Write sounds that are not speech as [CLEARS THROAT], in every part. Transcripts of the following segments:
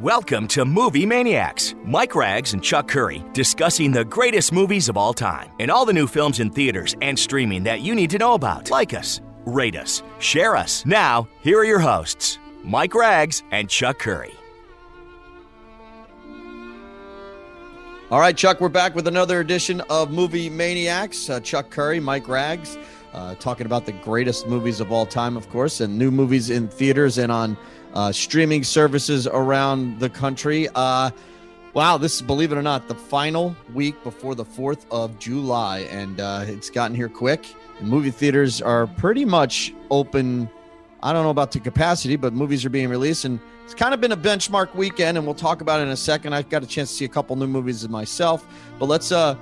Welcome to Movie Maniacs. Mike Rags and Chuck Curry discussing the greatest movies of all time and all the new films in theaters and streaming that you need to know about. Like us, rate us, share us. Now, here are your hosts, Mike Rags and Chuck Curry. All right, Chuck, we're back with another edition of Movie Maniacs. Uh, Chuck Curry, Mike Rags, uh, talking about the greatest movies of all time, of course, and new movies in theaters and on uh, streaming services around the country. Uh, wow, this is, believe it or not, the final week before the 4th of July, and uh, it's gotten here quick. The movie theaters are pretty much open. I don't know about the capacity, but movies are being released, and it's kind of been a benchmark weekend, and we'll talk about it in a second. I've got a chance to see a couple new movies myself, but let's uh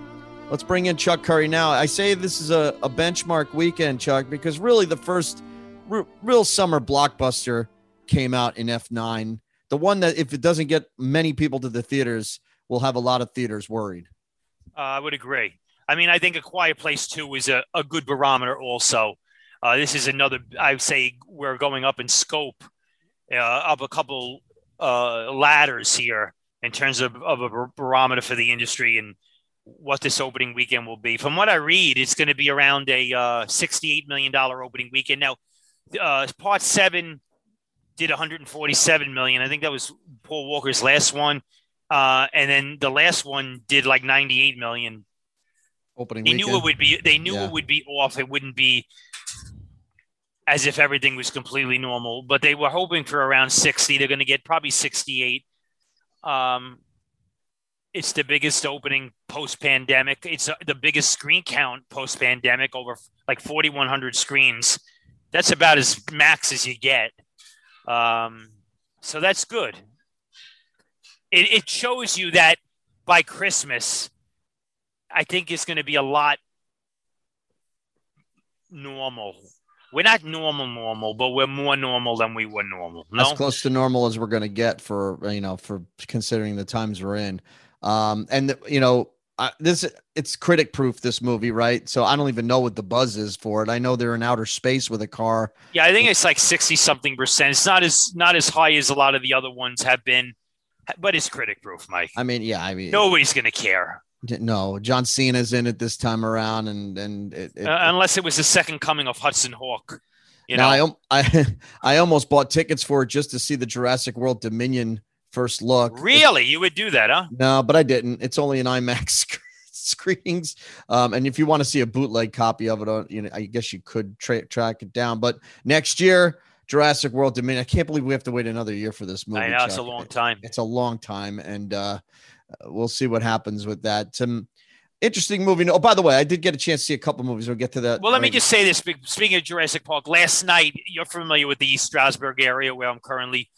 let's bring in Chuck Curry now. I say this is a, a benchmark weekend, Chuck, because really the first r- real summer blockbuster came out in F9. The one that, if it doesn't get many people to the theaters, will have a lot of theaters worried. Uh, I would agree. I mean, I think A Quiet Place 2 is a, a good barometer also. Uh, this is another, I would say, we're going up in scope, uh, up a couple uh, ladders here in terms of, of a barometer for the industry and what this opening weekend will be. From what I read, it's going to be around a uh, $68 million opening weekend. Now, uh, part seven did 147 million. I think that was Paul Walker's last one. Uh, and then the last one did like 98 million. Opening. They weekend. knew it would be. They knew Yeah. it would be off. It wouldn't be as if everything was completely normal. But they were hoping for around 60. They're going to get probably 68. Um, it's the biggest opening post pandemic. It's uh, the biggest screen count post pandemic, over like 4,100 screens. That's about as max as you get. Um, so that's good. It, it shows you that by Christmas, I think it's going to be a lot normal. We're not normal, normal, but we're more normal than we were normal. No, as close to normal as we're going to get for you know for considering the times we're in um and the- you know I, this it's critic proof this movie right so i don't even know what the buzz is for it i know they're in outer space with a car yeah, I think it's like sixty something percent. It's not as not as high as a lot of the other ones have been, but it's critic proof, Mike. i mean yeah i mean Nobody's to care no john cena's in it this time around and and it, it, uh, unless it was the second coming of Hudson Hawk. You know, now I, I [LAUGHS] i almost bought tickets for it just to see the jurassic world dominion first look really, you would do that, huh? No, but I didn't. It's only an IMAX [LAUGHS] sc- screenings. Um, and if you want to see a bootleg copy of it, uh, you know, I guess you could tra- track it down. But next year, Jurassic World Dominion. I can't believe we have to wait another year for this movie. I know it's a long time. It's a long time, and uh, we'll see what happens with that. Some interesting movie. Oh, by the way, I did get a chance to see a couple movies. We'll get to that. Well, let me just say this. Speaking of Jurassic Park, last night, you're familiar with the East Stroudsburg area where I'm currently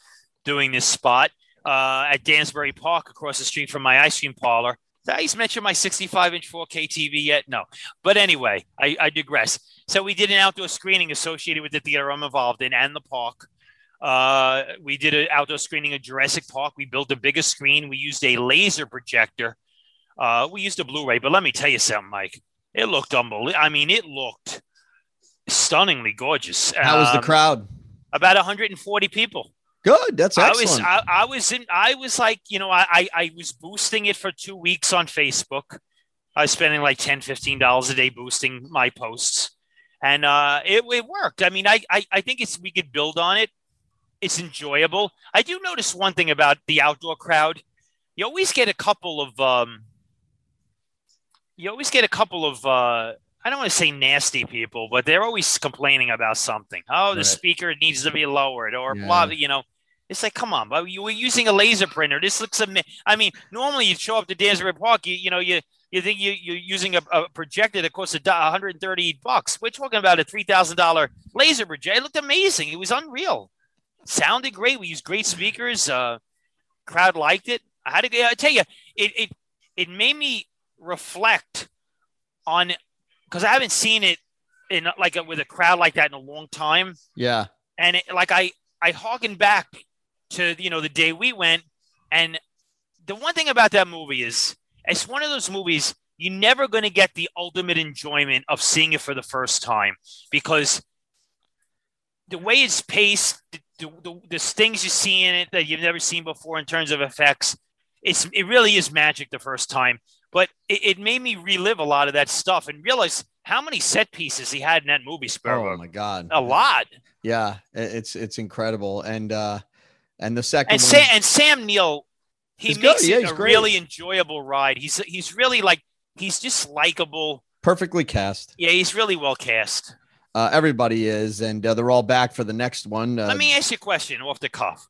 doing this spot uh, at Dansbury Park across the street from my ice cream parlor. Did I just mention my 65 inch 4K TV yet? No. But anyway, I, I digress. So we did an outdoor screening associated with the theater I'm involved in and the park. Uh, we did an outdoor screening of Jurassic Park. We built a bigger screen. We used a laser projector. Uh, we used a Blu-ray, but let me tell you something, Mike. It looked unbelievable. I mean, it looked stunningly gorgeous. How was the Um, crowd? About 140 people. Good. That's I was, I, I was in, I was like, you know, I, I, I was boosting it for two weeks on Facebook. I was spending like 10 $15 a day boosting my posts, and uh, it, it worked. I mean, I, I, I think it's we could build on it. It's enjoyable. I do notice one thing about the outdoor crowd. You always get a couple of, um, you always get a couple of. Uh, I don't want to say nasty people, but they're always complaining about something. Oh, the Right. speaker needs to be lowered, or Yeah. blah. You know, it's like, come on, but you were using a laser printer. This looks ama- I mean, normally you'd show up to Dansbury Park, you, you know, you you think you, you're using a, a projector that costs a do- 130 bucks. We're talking about a $3,000 laser projector. It looked amazing. It was unreal. sounded great. We used great speakers. Uh, crowd liked it. I had to I tell you, it, it, it made me reflect on, because I haven't seen it in like a, with a crowd like that in a long time yeah. and it, like I I harken back to you know the day we went, and the one thing about that movie is it's one of those movies you're never going to get the ultimate enjoyment of seeing it for the first time because the way it's paced, the, the, the, the things you see in it that you've never seen before in terms of effects. It's it really is magic the first time, but it, it made me relive a lot of that stuff and realize how many set pieces he had in that movie. Spielberg. Oh my god, a lot. Yeah, it's it's incredible, and uh and the second and one, Sam and Sam Neill, he He's makes. Yeah, it a great. really enjoyable ride. He's he's really like he's just likable. perfectly cast. Yeah, he's really well cast. Uh, everybody is, and uh, they're all back for the next one. Uh, Let me ask you a question off the cuff.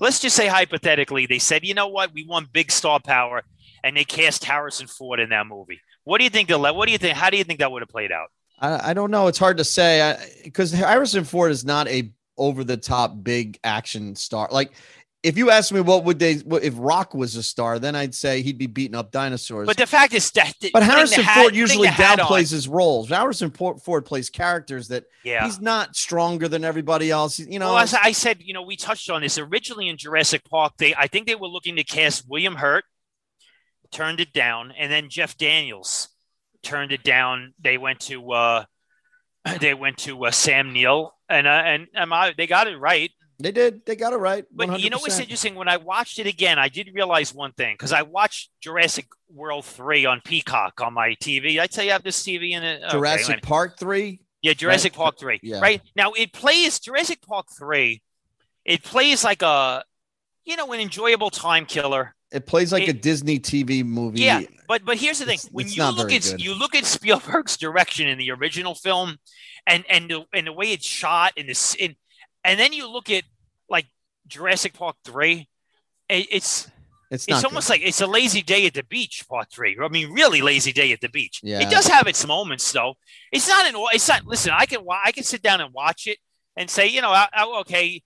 Let's just say hypothetically, they said, you know what, we want big star power, and they cast Harrison Ford in that movie. What do you think? The what do you think? How do you think that would have played out? I, I don't know. It's hard to say because Harrison Ford is not a over the top big action star. Like if you ask me what would they what, if Rock was a star, then I'd say he'd be beating up dinosaurs. But the fact is that, But Harrison hat- Ford usually downplays his roles. Harrison Ford, Ford plays characters that Yeah. he's not stronger than everybody else. You know, well, as I said, you know, we touched on this originally in Jurassic Park. They, I think, they were looking to cast William Hurt, turned it down, and then Jeff Daniels turned it down. They went to, uh, [CLEARS THROAT] they went to uh, Sam Neill, and uh, and um, I, they got it right. they did. They got it right. But you know what's interesting? When I watched it again, I did realize one thing because I watched Jurassic World three on Peacock on my TV. I tell you, I have this TV in it. Jurassic. Park three. Yeah, Jurassic Park three. Yeah. Right now, it plays Jurassic Park three. It plays like a, you know, an enjoyable time killer. It plays like It- a Disney TV movie. Yeah, but but here's the thing: It's- when it's you not look at good. you look at Spielberg's direction in the original film, and and the, and the way it's shot, and this, and, and then you look at like Jurassic Park three, it, it's it's it's almost like it's a lazy day at the beach, part three. I mean, really lazy day at the beach. Yeah. It does have its moments, though. It's not an. It's not. Listen, I can. I can sit down and watch it and say, you know, I, I- okay,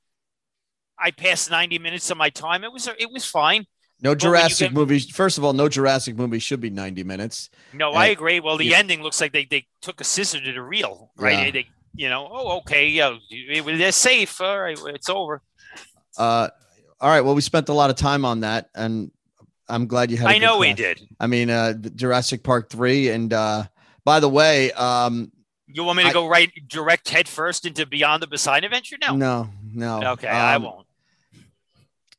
I passed ninety minutes of my time. It was. It was fine. No Jurassic get- movies. First of all, no Jurassic movie should be ninety minutes. No, I agree. Well, the you- ending looks like they, they took a scissor to the reel, right? Yeah. They, you know, oh, okay, yeah, they're safe. All right, it's over. Uh, all right. Well, we spent a lot of time on that, and I'm glad you had. I I know we did. I mean, uh, Jurassic Park three, and uh, by the way, um, You want me to I- go right direct head first into Beyond the Poseidon Adventure? No. no, no. Okay, I Um, won't.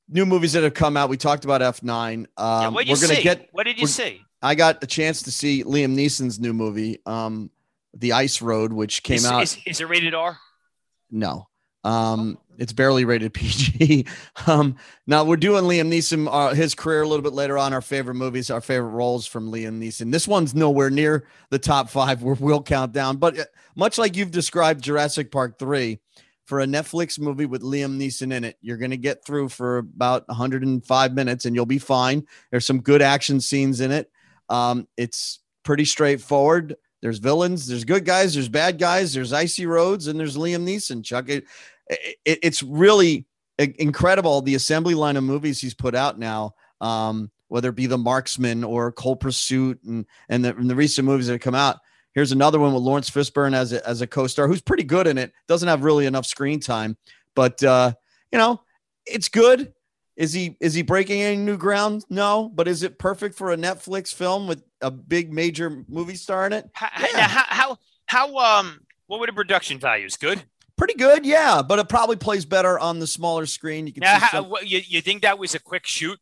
New movies that have come out. We talked about F nine. Yeah, Um, what did we're you see? get. what did you see? I got a chance to see Liam Neeson's new movie, um, The Ice Road, which came is, out. Is, is it rated R? No. Um, it's barely rated [LAUGHS] PG. um, now we're doing Liam Neeson, uh, his career a little bit later on. Our favorite movies, our favorite roles from Liam Neeson. This one's nowhere near the top five. [LAUGHS] We'll count down, but uh, much like you've described Jurassic Park three, for a Netflix movie with Liam Neeson in it, you're going to get through for about 105 minutes, and you'll be fine. There's some good action scenes in it. Um, it's pretty straightforward. There's villains, there's good guys, there's bad guys, there's icy roads, and there's Liam Neeson. Chuck, it, it, it's really incredible the assembly line of movies he's put out now. Um, whether it be the Marksman or Cold Pursuit, and and the, and the recent movies that have come out. Here's another one with Laurence Fishburne as a, as a co-star, who's pretty good in it. Doesn't have really enough screen time, but uh, you know, it's good. Is he is he breaking any new ground? No, but is it perfect for a Netflix film with a big major movie star in it? How, Yeah. how, how, how, um, what were the production values? Good. Pretty good, yeah. But it probably plays better on the smaller screen. You can Now, see how, what, you, you think that was a quick shoot?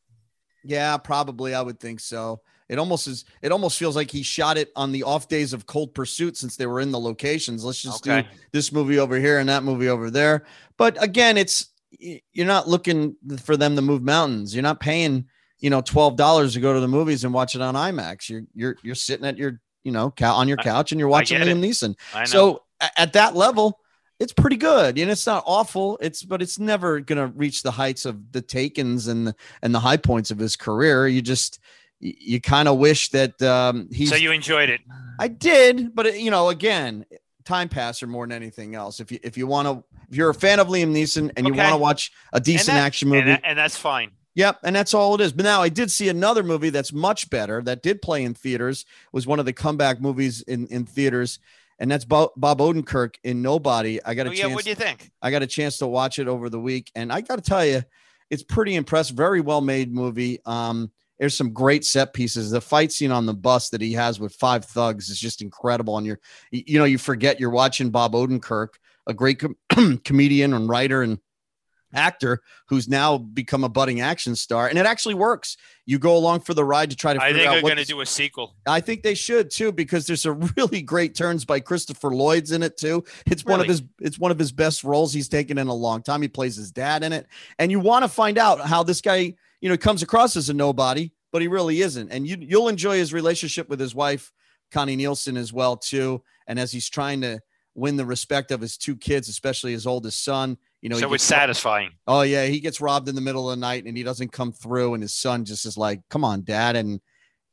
Yeah, probably. I would think so. It almost is. It almost feels like he shot it on the off days of Cold Pursuit since they were in the locations. Let's just Okay. do this movie over here and that movie over there. But again, it's you're not looking for them to move mountains. You're not paying you know twelve dollars to go to the movies and watch it on IMAX. You're you're you're sitting at your you know cou- on your couch and you're watching it. Liam Neeson. So at that level, it's pretty good. and it's not awful. It's but it's never gonna reach the heights of the Takens and the and the high points of his career. You just you kind of wish that um he's so you enjoyed it. I did, but you know, again, time passer more than anything else. If you if you want to if you're a fan of Liam Neeson and you want to watch a decent that- action movie, And, that, and that's fine. Yep, and that's all it is. But now I did see another movie that's much better that did play in theaters. Was one of the comeback movies in in theaters, and that's Bob, Bob Odenkirk in Nobody. I got a Oh, yeah, chance. what do you think? I got a chance to watch it over the week, and I got to tell you, it's pretty impressive. Very well made movie. Um, there's some great set pieces. The fight scene on the bus that he has with five thugs is just incredible. And you're, you know, you forget you're watching Bob Odenkirk, a great com- [CLEARS THROAT] comedian and writer, and actor who's now become a budding action star, and it actually works. You go along for the ride to try to. I think out they're going to do a sequel. I think they should too because there's a really great turns by Christopher Lloyd's in it too. It's one of his it's one of his best roles he's taken in a long time. He plays his dad in it, and you want to find out how this guy you know comes across as a nobody, but he really isn't. And you you'll enjoy his relationship with his wife Connie Nielsen as well too. And as he's trying to win the respect of his two kids, especially his oldest son, you know, so it's satisfying. Oh yeah, he gets robbed in the middle of the night and he doesn't come through, and his son just is like, "Come on, dad," and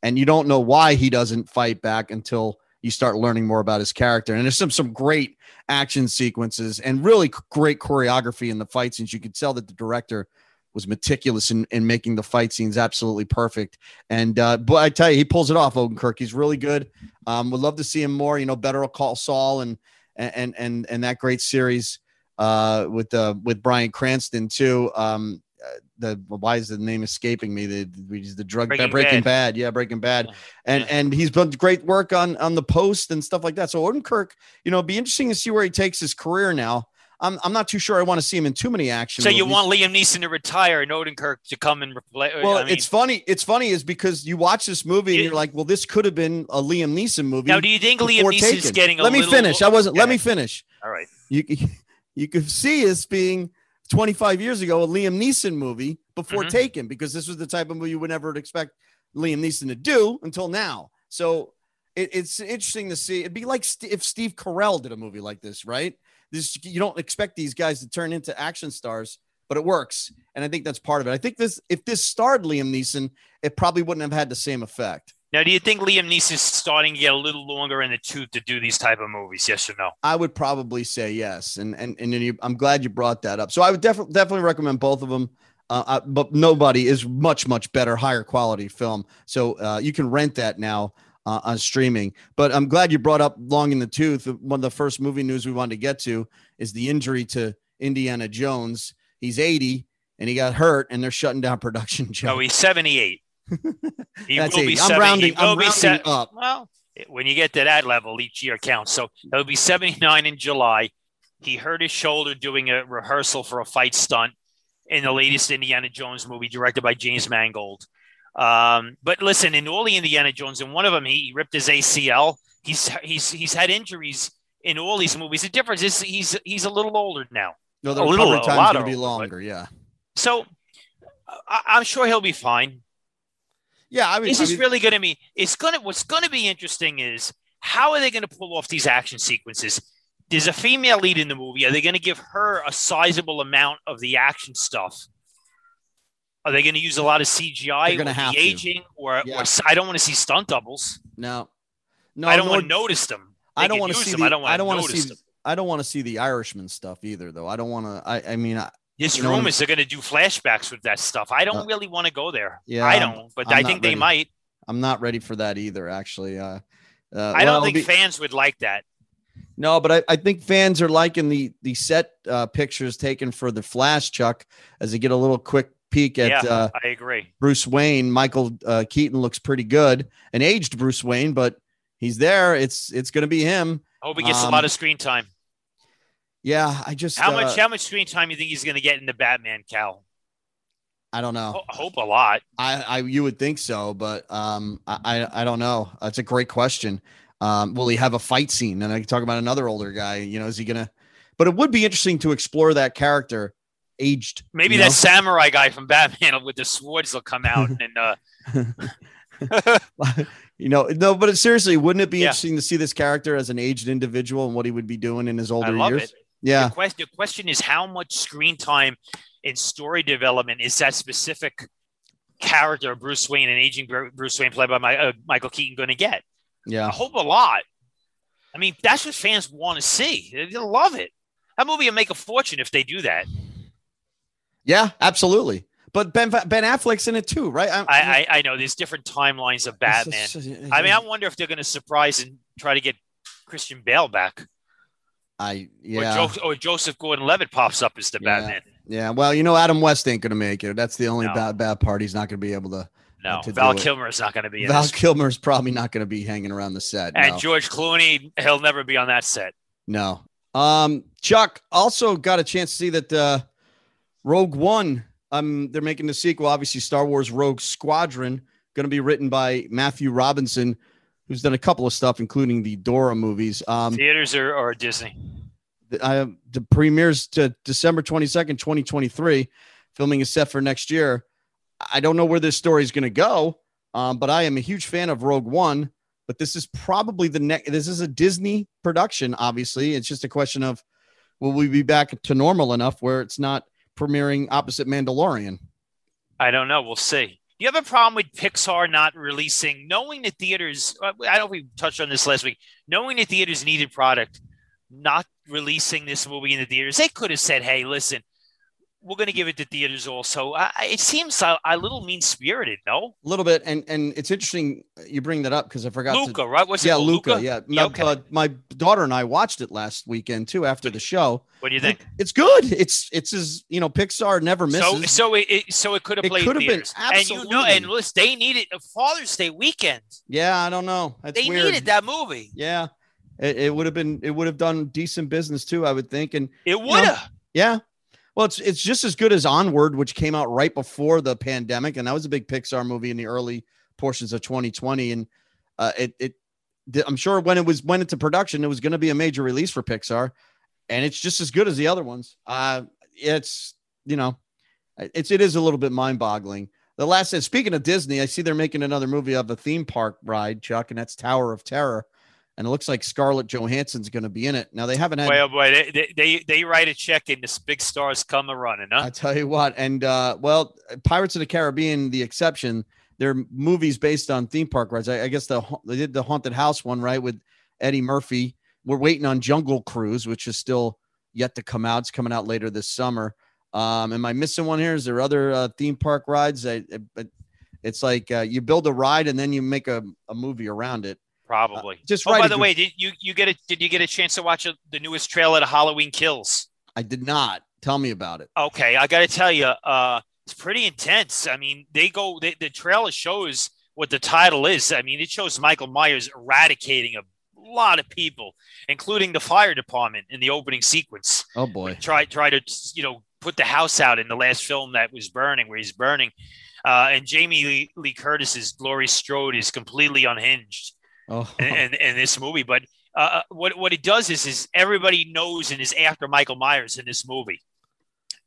and you don't know why he doesn't fight back until you start learning more about his character. And there's some some great action sequences and really great choreography in the fight scenes. You could tell that the director was meticulous in, in making the fight scenes absolutely perfect. And uh, but I tell you, he pulls it off. Odenkirk, he's really good. Um, would love to see him more. You know, Better Call Saul and and and and that great series uh, with uh, with Bryan Cranston too. Um, the why is the name escaping me? The the, the drug Breaking Breaking, Bad. Bad. yeah, Breaking Bad, and Yeah. and he's done great work on on the post and stuff like that. So Odenkirk, you know, it'd be interesting to see where he takes his career now. I'm I'm not too sure. I want to see him in too many action. So you movies. want Liam Neeson to retire and Odenkirk to come and replace? Well, I mean, it's funny. It's funny is because you watch this movie and You- you're like, well, this could have been a Liam Neeson movie. now do you think Liam Neeson's Taken. getting? A Let me little- finish. I wasn't. Go Let me finish. All right. You [LAUGHS] you could see this being 25 years ago a Liam Neeson movie before Mhm. Taken because this was the type of movie you would never expect Liam Neeson to do until now. So it, it's interesting to see. It'd be like St- if Steve Carell did a movie like this, right? This you don't expect these guys to turn into action stars, but it works, and I think that's part of it. I think this if this starred Liam Neeson, it probably wouldn't have had the same effect. Now, do you think Liam Neeson's starting to get a little longer in the tooth to do these type of movies? Yes or no? I would probably say yes, and and and you, I'm glad you brought that up. So I would definitely definitely recommend both of them. Uh, uh, but nobody is much much better, higher quality film. So uh, you can rent that now uh, on streaming. But I'm glad you brought up Long in the Tooth. One of the first movie news we wanted to get to is the injury to Indiana Jones. He's 80 and he got hurt, and they're shutting down [LAUGHS] production. Joe. No, he's 78. [LAUGHS] He That's will be I'm 70 rounding- I'm rounding se- up. Well, when you get to that level, each year counts. So he'll be 79 in July. He hurt his shoulder doing a rehearsal for a fight stunt in the latest Indiana Jones movie directed by James Mangold. Um, but listen, in all the Indiana Jones, in one of them, he ripped his ACL. He's he's he's had injuries in all these movies. The difference is he's he's a little older now. no, the a little- recovery a time's going to be but- longer. Yeah, So I, I'm sure he'll be fine. yeah. I mean, This I is mean, really going to be. It's going to. What's going to be interesting is how are they going to pull off these action sequences? There's a female lead in the movie. Are they going to give her a sizable amount of the action stuff? Are they going to use a lot of CGI They're or have to. aging or, Yeah. or I don't want to see stunt doubles. no, no. I don't want to notice them. They I don't want to see them. the, I don't want I don't to want to see them. I don't want to see the Irishman stuff either though. I don't want to I I mean I, There's you know, rumors they're going to do flashbacks with that stuff. I don't Uh, really want to go there. yeah, I don't, but I'm I think they might. I'm not ready for that either actually. Uh, uh I don't think be- fans would like that. No, but I, I think fans are liking the the set uh, pictures taken for the Flash Chuck as they get a little quick peek at yeah, uh, I agree. Bruce Wayne. Michael uh, Keaton looks pretty good, an aged Bruce Wayne, but he's there. It's it's going to be him. I hope he gets Um, a lot of screen time. Yeah, I just How uh, much? How much screen time do you think he's going to get in the Batman, Cal? I don't know. I hope a lot. I, I you would think so, but um, I, I I don't know. That's a great question. Um, will he have a fight scene? And I can talk about another older guy. You know, is he gonna? But it would be interesting to explore that character, aged. Maybe that know? [LAUGHS] samurai guy from Batman with the swords will come out [LAUGHS] and uh, you know, no, but seriously, wouldn't it be Yeah. interesting to see this character as an aged individual and what he would be doing in his older I love years? it. Yeah, The, quest- the question is how much screen time in story development is that specific character, Bruce Wayne, an aging Bruce Wayne, played by my, uh, Michael Keaton, going to get? Yeah. I hope a lot. I mean, that's what fans want to see. They'll love it. That movie will make a fortune if they do that. Yeah, absolutely. But Ben Ben Affleck's in it too, right? I, I, I know there's different timelines of Batman. I mean, I wonder if they're going to surprise and try to get Christian Bale back. I Or, yeah, jo- or Joseph Gordon Levitt pops up as the Yeah. Batman. yeah. Well, you know, Adam West ain't gonna make it. That's the only No. bad bad part. He's not gonna be able to. No, to Val. Kilmer is not going to be Val Kilmer is probably not gonna be hanging around the set. And no. George Clooney, he'll never be on that set. No. Um, Chuck also got a chance to see that uh, Rogue One. Um, they're making the sequel. Obviously, Star Wars Rogue Squadron, going to be written by Matthew Robinson, who's done a couple of stuff, including the Dora movies. Um, Theaters or, or Disney? the, uh, the premieres to December twenty second, twenty twenty three. Filming is set for next year. I don't know where this story is going to go, um, but I am a huge fan of Rogue One. But this is probably the next. This is a Disney production. Obviously, it's just a question of will we be back to normal enough where it's not premiering opposite Mandalorian? I don't know. We'll see. You have a problem with Pixar not releasing, knowing the theaters. uh, I don't know if we touched on this last week. Knowing the theaters needed product, not releasing this movie in the theaters. They could have said, "Hey, listen, we're going to give it to theaters also." I, it seems a, a little mean spirited, no? A little bit, and and it's interesting you bring that up because I forgot. Luca, to, right? What's yeah, it? Luca. Luca? Yeah, Yeah, My- okay. uh, my daughter and I watched it last weekend too after the show. What do you think? It's good. It's it's as you know, Pixar never misses. so it, it so it could have played could have been, theaters, and you know, absolutely. and listen, they needed a Father's Day weekend. yeah, I don't know. That's they weird. needed that movie. Yeah, it, it would have been. It would have done decent business too, I would think. And It would have. yeah, well, it's it's just as good as Onward, which came out right before the pandemic, and that was a big Pixar movie in the early portions of 2020. And uh, it it I'm sure when it was went into production, it was going to be a major release for Pixar, and it's just as good as the other ones. Uh, it's you know, it's it is a little bit mind boggling. The last, speaking of Disney, I see they're making another movie of a theme park ride, Chuck, and that's Tower of Terror. And it looks like Scarlett Johansson's going to be in it. Now they haven't had Boy, oh boy, they, they, they, write a check and this big stars come a running, huh? I tell you what, and uh, well, Pirates of the Caribbean, the exception. They're movies based on theme park rides. I, I guess the they did the haunted house one right with Eddie Murphy. We're waiting on Jungle Cruise, which is still yet to come out. It's coming out later this summer. Um, am I missing one here? Is there other uh, theme park rides? I, I- but it's like uh, you build a ride and then you make a, a movie around it. Probably. Just oh, write by the good- way, did you you get a did you get a chance to watch uh the newest trailer to Halloween Kills? I did not. Tell me about it. Okay, I got to tell you, uh, it's pretty intense. I mean, they go they, the trailer shows what the title is. I mean, it shows Michael Myers eradicating a lot of people, including the fire department in the opening sequence. Oh boy. Try try to you know put the house out in the last film that was burning, where he's burning. Uh, and Jamie Lee, Lee Curtis's Laurie Strode is completely unhinged Oh, in, this movie. But uh, what what it does is is everybody knows and is after Michael Myers in this movie.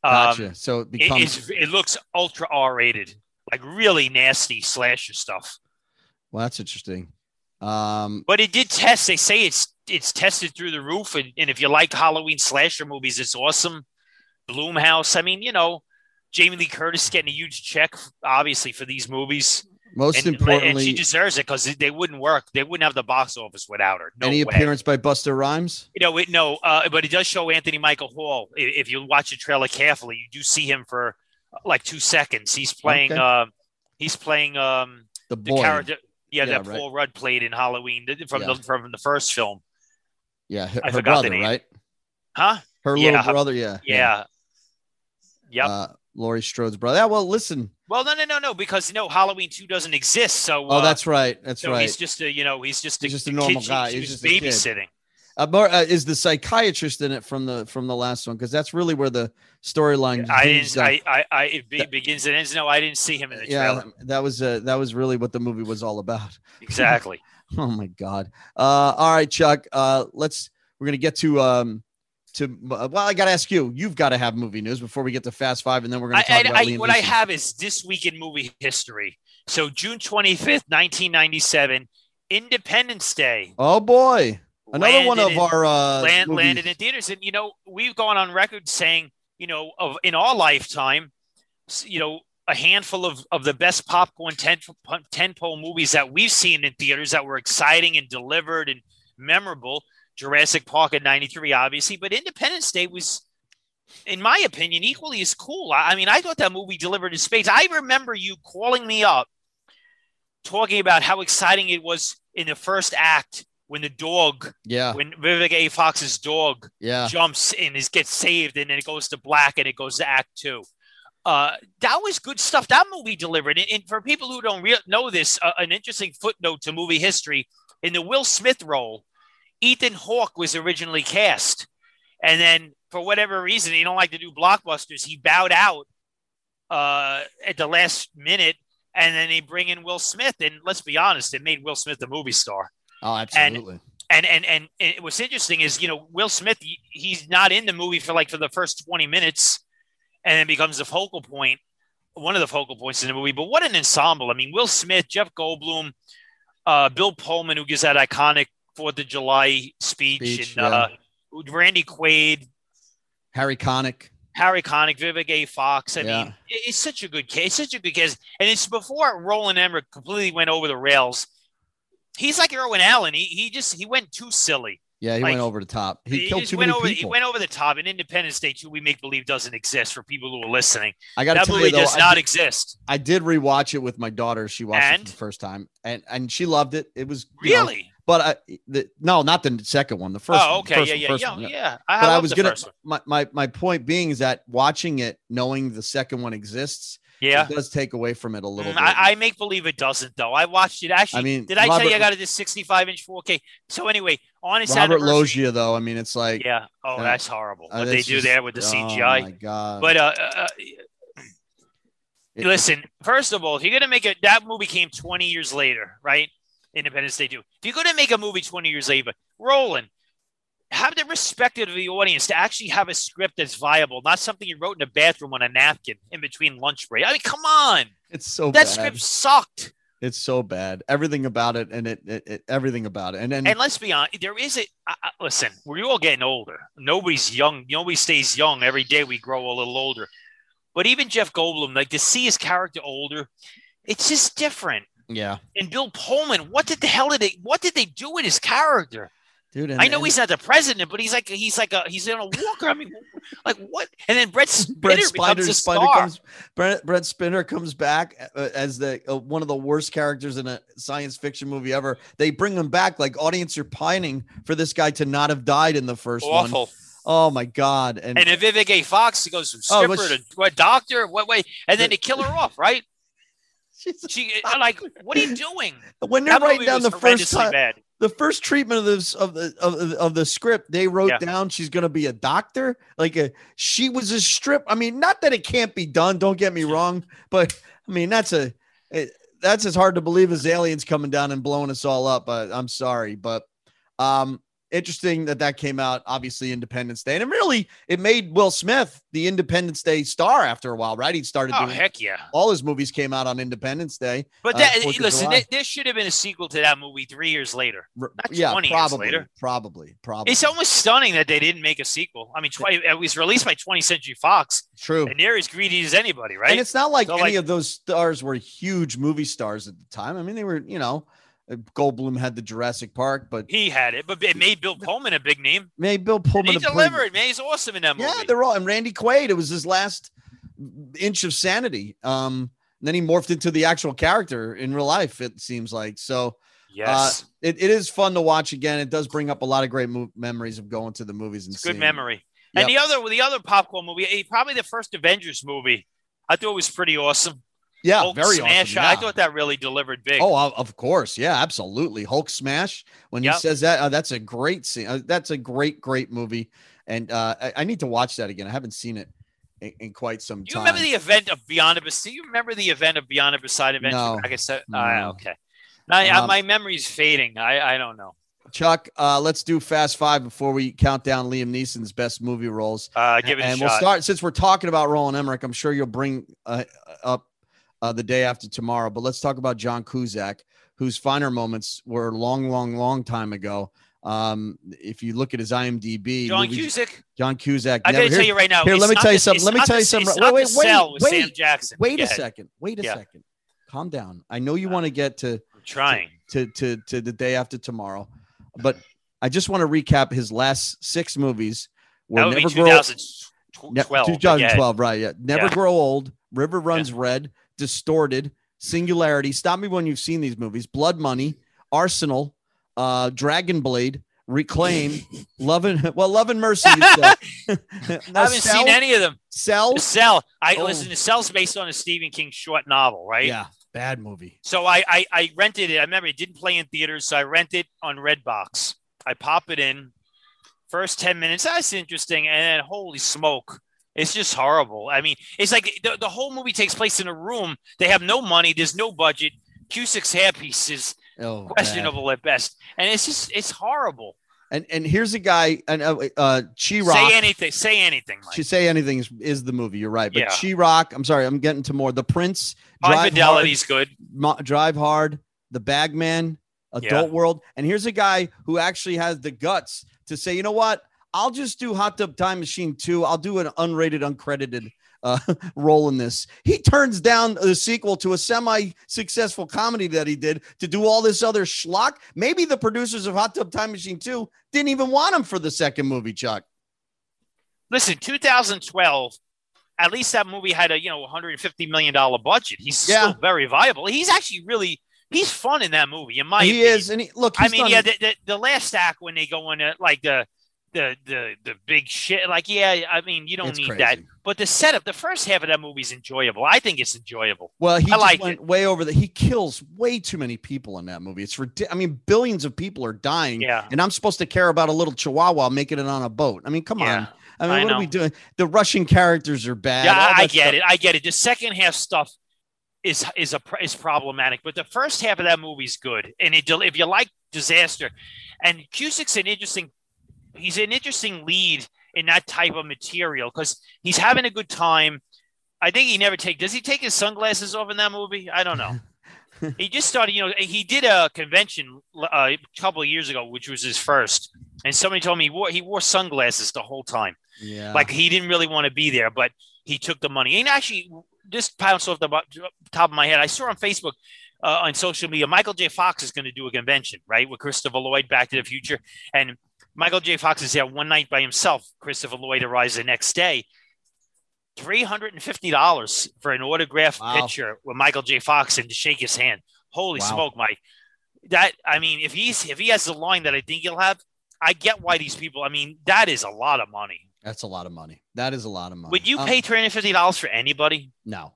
Um, gotcha. so it it, becomes is- it looks ultra R rated, like really nasty slasher stuff. well. That's interesting. Um, But it did test. They say it's it's tested through the roof, and, and if you like Halloween slasher movies, it's awesome. Blumhouse. I mean, you know, Jamie Lee Curtis getting a huge check, obviously, for these movies, most and, importantly, and she deserves it because they wouldn't work. They wouldn't have the box office without her. No any way. appearance by Busta Rhymes? You know, it, no, uh, but it does show Anthony Michael Hall. If you watch the trailer carefully, you do see him for uh, like two seconds. He's playing. Okay. Uh, he's playing um, The the boy. character. Yeah, Yeah, that right. Paul Rudd played in Halloween from Yeah. the from the first film, Yeah, her, I her forgot the brother, name. right? huh? Her Yeah, little her- brother. Yeah. Yeah. Yep. Uh, Laurie Strode's brother. Yeah. Well, listen. Well, no, no, no, no, because no Halloween two doesn't exist. So Oh, uh, that's right. That's so right. he's just a you know he's just a, He's just a kid normal she- guy. He's was just a kid. babysitting. Uh, uh, is the psychiatrist in it from the from the last one? Because that's really where the storyline. I didn't. on. I, I, I, it be, begins and ends. No, I didn't see him in the yeah, trailer. that was uh, that was really what the movie was all about. [LAUGHS] Exactly. Oh my god. Uh, all right, Chuck. Uh, let's. We're gonna get to um to. Well, I got to ask you. You've got to have movie news before we get to Fast Five, and then we're gonna I, talk about I, I, Liam what I have is this week in movie history. So June twenty fifth, nineteen ninety seven, Independence Day. Oh boy, another one of in- our uh, land, movies. landed in theaters. And, you know, we've gone on record saying, you know, of in our lifetime, you know, a handful of, of the best popcorn tent, tentpole movies that we've seen in theaters that were exciting and delivered and memorable. Jurassic Park in 93, obviously, but Independence Day was, in my opinion, equally as cool. I, mean, I thought that movie delivered in space. I remember you calling me up talking about how exciting it was in the first act when the dog Yeah, when Vivica A. Fox's dog yeah. jumps and is gets saved, and then it goes to black and it goes to Act Two. Uh, that was good stuff. That movie delivered. And, and for people who don't re- know this, uh, an interesting footnote to movie history: in the Will Smith role, Ethan Hawke was originally cast, and then for whatever reason, he don't like to do blockbusters. He bowed out uh, at the last minute, and then they bring in Will Smith. And let's be honest, it made Will Smith a movie star. Oh, absolutely. And and and, and what's interesting is you know Will Smith, he, he's not in the movie for like for the first twenty minutes, and then becomes the focal point, one of the focal points in the movie. But what an ensemble! I mean, Will Smith, Jeff Goldblum, uh, Bill Pullman, who gives that iconic Fourth of July speech, Speech, and uh, Randy Quaid, Harry Connick. Harry Connick, Vivica A. Fox. I Yeah. mean, it's such a good case. Such a good case. And it's before Roland Emmerich completely went over the rails. He's like Irwin Allen. He, he just he went too silly. Yeah, he Like, went over the top. He, killed too went many over, people. He went over the top. And Independence Day, too, we make believe doesn't exist for people who are listening. I got to tell you though, does I not did- exist. I did rewatch it with my daughter. She watched it for the first time, and and she loved it. It was Really? But I the, no, not the second one. The first. oh, one, okay. first yeah, one, yeah, first yeah, one, yeah. I, But I, was gonna. My, my my point being is that watching it, knowing the second one exists, Yeah. it does take away from it a little Mm, bit. I, I make believe it doesn't though. I watched it actually. I mean, did I tell you I got it this 65 inch 4K? So anyway, on its Robert Loggia, though, I mean, it's like Yeah. Oh, uh, that's horrible. uh, What they that's do just- there with the Oh CGI. my god! but uh, uh, It- listen, first of all, if you're gonna make it, that movie came 20 years later, right? Independence Day 2. If you're gonna make a movie 20 years later, Roland, have the respect of the audience to actually have a script that's viable, not something you wrote in a bathroom on a napkin in between lunch break. I mean, come on, it's so that bad. script sucked. It's so bad. Everything about it, and it, it, it everything about it, and then And let's be honest, there is a uh, listen. We're all getting older. Nobody's young. Nobody stays young. Every day we grow a little older. But even Jeff Goldblum, like to see his character older, it's just different. Yeah, And Bill Pullman, what did the hell did they? What did they do with his character? dude. And, I know and he's not the president, but he's like he's like a he's in a walker. I mean, [LAUGHS] like what? And then Brett [LAUGHS] Spiner Brett becomes a Spiner star. comes. Brett, Brett Spiner comes back uh, as the uh, one of the worst characters in a science fiction movie ever. They bring him back like audience are pining for this guy to not have died in the first one. Awful. Oh my god! And, And Vivica Fox, he goes from Oh, stripper to she- what doctor? What way? And then they kill her off, right? She's- She uh, I'm like, what are you doing? when they're That writing down the first time, bad. the first treatment of this of the of, the- of the script, they wrote Yeah. down she's going to be a doctor. Like a she was a strip. I mean, not that it can't be done. Don't get me wrong, but I mean that's a it, that's as hard to believe as aliens coming down and blowing us all up. But I'm sorry, but um, interesting that that came out. Obviously, Independence Day, and it really it made Will Smith the Independence Day star after a while, right? He started Oh doing heck yeah! all his movies came out on Independence Day. But uh, that of listen, there, there should have been a sequel to that movie three years later. Yeah, 20 years probably, later. probably, probably. It's almost stunning that they didn't make a sequel. I mean, it was released by 20th Century Fox, True. and they're as greedy as anybody, right? And it's not like So, any like- of those stars were huge movie stars at the time. I mean, they were, you know, uh, Goldblum had the Jurassic Park, but he had it, but it made Bill Pullman a big name. made Bill And Pullman he a pretty- delivered, man. He's awesome in that movie. Yeah, they're all and Randy Quaid. It was his last inch of sanity. Um, and then he morphed into the actual character in real life. It seems like so. yes, It, it is fun to watch again. It does bring up a lot of great mo- memories of going to the movies and it's good memory. Yep. And the other, the other popcorn movie, eh, probably the first Avengers movie. I thought it was pretty awesome. Yeah, Hulk very Smash. awesome. I thought that really delivered big. Oh, of- course, yeah, absolutely. Hulk smash. When Yep. he says that, uh, that's a great scene. Uh, that's a great, great movie, and uh, I, I need to watch that again. I haven't seen it in, in quite some Do you time. remember the event of Beyond a Do you remember the event of Beyond a Side Adventure? No. Like I said, No. ah, okay. I, I- Um, my memory's fading. I, I don't know. Chuck, uh, let's do Fast Five before we count down Liam Neeson's best movie roles. Uh, give it and a we'll start since we're talking about Roland Emmerich. I'm sure you'll bring uh, up uh, the day after tomorrow. But let's talk about John Cusack, whose finer moments were long, long, long time ago. Um, if you look at his IMDb, John movies- Cusack. John Cusack. I never- gotta tell you right now. here, let me tell you the- something. Let me not tell the- you something. It's Wait, wait, wait, Sam wait. Jackson. Wait a second. Wait a Yeah. second. Calm down. I know you want to get to I'm trying. to to to the day after tomorrow, but I just want to recap his last six movies. Were That would be Never Grow Ne- 2012. 2012, right? Yeah. Never Yeah. Grow Old, River Runs Red, Distorted, Singularity. Stop me when you've seen these movies. Blood Money, Arsenal, uh, Dragon Blade, Reclaim, [LAUGHS] Love and well, Love and Mercy. Said. [LAUGHS] [LAUGHS] I haven't seen any of them. Cell. Cell. I Oh. listen. The Cell's based on a Stephen King short novel, right? Yeah, bad movie. So I, I I rented it. I remember it didn't play in theaters, so I rented on Redbox. I pop it in, First 10 minutes, that's interesting. And then, holy smoke, it's just horrible. I mean, it's like the, the whole movie takes place in a room. They have no money, there's no budget. Cusack's hairpiece is Oh, questionable at best. And it's just, it's horrible. And and here's a guy, and uh, uh Chi-Raq. Say anything. Say anything. Mike. She say anything is, is the movie. You're right, but Yeah. Chi-Raq. I'm sorry, I'm getting to more. The Prince, Drive Fidelity's good. Mo- Drive Hard, The Bagman, Adult World, and here's a guy who actually has the guts to say, you know what? I'll just do Hot Tub Time Machine 2. I'll do an unrated, uncredited uh, [LAUGHS] role in this. He turns down the sequel to a semi-successful comedy that he did to do all this other schlock. Maybe the producers of Hot Tub Time Machine 2 didn't even want him for the second movie, Chuck. Listen, 2012. At least that movie had a you know 150 million dollar budget. He's Yeah. still very viable. He's actually really he's fun in that movie. In my he opinion. is, and he, look, I mean, done- yeah, the, the, the last act when they go in uh, like the the the the big shit, like yeah, I mean, you don't It's need crazy. that. But the setup, the first half of that movie is enjoyable. I think it's enjoyable. Well, he liked went way over the. He kills way too many people in that movie. It's ridiculous. I mean, billions of people are dying, Yeah, and I'm supposed to care about a little chihuahua making it on a boat. I mean, come yeah, on. I mean, I what are we doing? The Russian characters are bad. yeah. I, I get stuff. it. I get it. The second half stuff is is a is problematic, but the first half of that movie is good. And it, if you like disaster, and Cusack's an interesting, he's an interesting lead in that type of material because he's having a good time. I think he never take. Does he take his sunglasses off in that movie? I don't know. [LAUGHS] he just started. You know, he did a convention uh, a couple of years ago, which was his first, and somebody told me he wore, he wore sunglasses the whole time. Yeah. Like he didn't really want to be there, but he took the money. And actually, just pounced off the top of my head. I saw on Facebook, uh, on social media, Michael J. Fox is going to do a convention, right, with Christopher Lloyd, Back to the Future, and Michael J. Fox is there one night by himself. Christopher Lloyd arrives the next day. Three hundred and fifty dollars for an autographed Wow. picture with Michael J. Fox and to shake his hand. Holy Wow. smoke, Mike! That I mean, if he's if he has the line that I think he'll have, I get why these people. I mean, that is a lot of money. That's a lot of money. That is a lot of money. Would you Um, pay three hundred fifty dollars for anybody? No.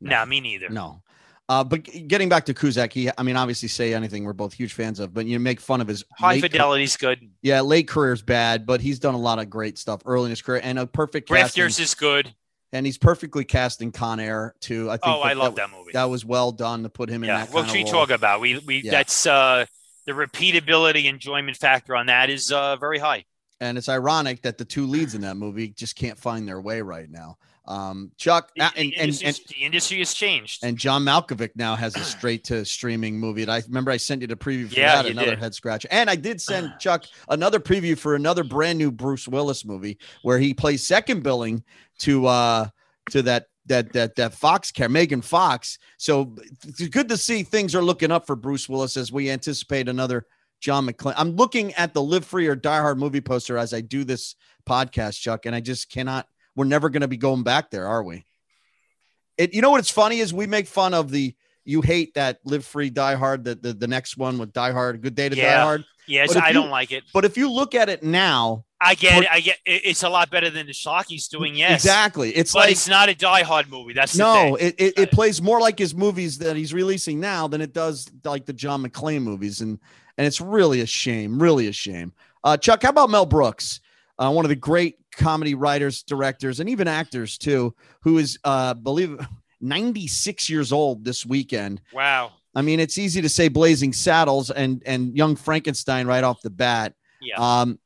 No, me neither. No. Uh, but getting back to Cusack, he, I mean, obviously, say anything we're both huge fans of, but you make fun of his High fidelity's good. yeah, late career's bad, but he's done a lot of great stuff early in his career and a perfect casting, Grifters is good. and he's perfectly cast in Con Air too. I think. Oh, I love that movie. That was well done to put him in yeah, that what we talk about? We we Yeah. that's uh the repeatability enjoyment factor on that is uh very high. And it's ironic that the two leads in that movie just can't find their way right now. Um, Chuck The, uh, the and, and, industry, and the industry has changed. and John Malkovich now has a [CLEARS THROAT] straight to streaming movie. And I remember I sent you the preview for Yeah, that, another did. head scratch. And I did send [SIGHS] Chuck another preview for another brand new Bruce Willis movie where he plays second billing to uh to that that that that Fox care Megan Fox. So it's good to see things are looking up for Bruce Willis as we anticipate another John McClane. I'm looking at the Live Free or Die Hard movie poster as I do this podcast, Chuck, and I just cannot. We're never going to be going back there, are we? It. You know what's funny is we make fun of the. You hate that Live Free Die Hard, the the, the next one with Die Hard, Good Day to Die Hard. yes, I you- don't like it. But if you look at it now, I get it. I get it, it's a lot better than the schlock he's doing. Yes, exactly, it's But like it's not a Die Hard movie. That's the no, thing. it, it it plays more like his movies that he's releasing now than it does like the John McClane movies, and and it's really a shame, really a shame. Uh, Chuck, how about Mel Brooks, uh, one of the great comedy writers, directors, and even actors too, who is uh, believe 96 years old this weekend. Wow. I mean, it's easy to say Blazing Saddles and and Young Frankenstein right off the bat. Yeah. Um,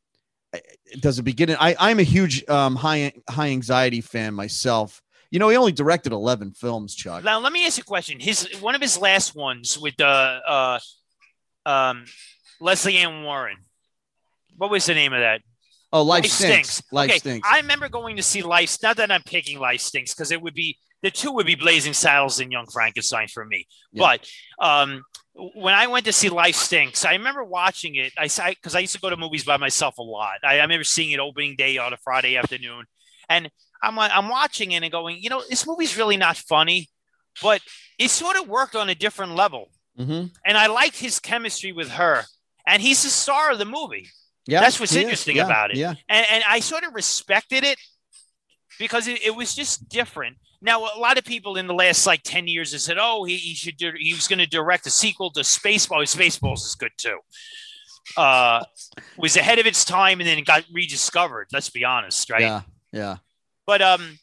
does it begin? I I'm a huge um high high anxiety fan myself. You know, he only directed 11 films, Chuck. Now let me ask you a question. His one of his last ones with uh, uh um Lesley Ann Warren. What was the name of that? Oh, Life, Stinks. Life okay, Stinks. I remember going to see Life. Stinks not that I'm picking Life Stinks because it would be the two would be Blazing Saddles and Young Frankenstein for me. Yeah. But um, when I went to see Life Stinks, I remember watching it. I because I used to go to movies by myself a lot. I, I remember seeing it opening day on a Friday afternoon, and I'm I'm watching it and going, you know, this movie's really not funny, but it sort of worked on a different level, Mhm. and I liked his chemistry with her, and he's the star of the movie Yeah, That's what's interesting Yeah, about it. Yeah, and, and I sort of respected it because it, it was just different. Now, a lot of people in the last like 10 years have said, oh, he, he should do, he was going to direct a sequel to Spaceballs. Spaceballs is good too. uh, was ahead of its time and then got rediscovered. Let's be honest, right? Yeah, yeah. But um,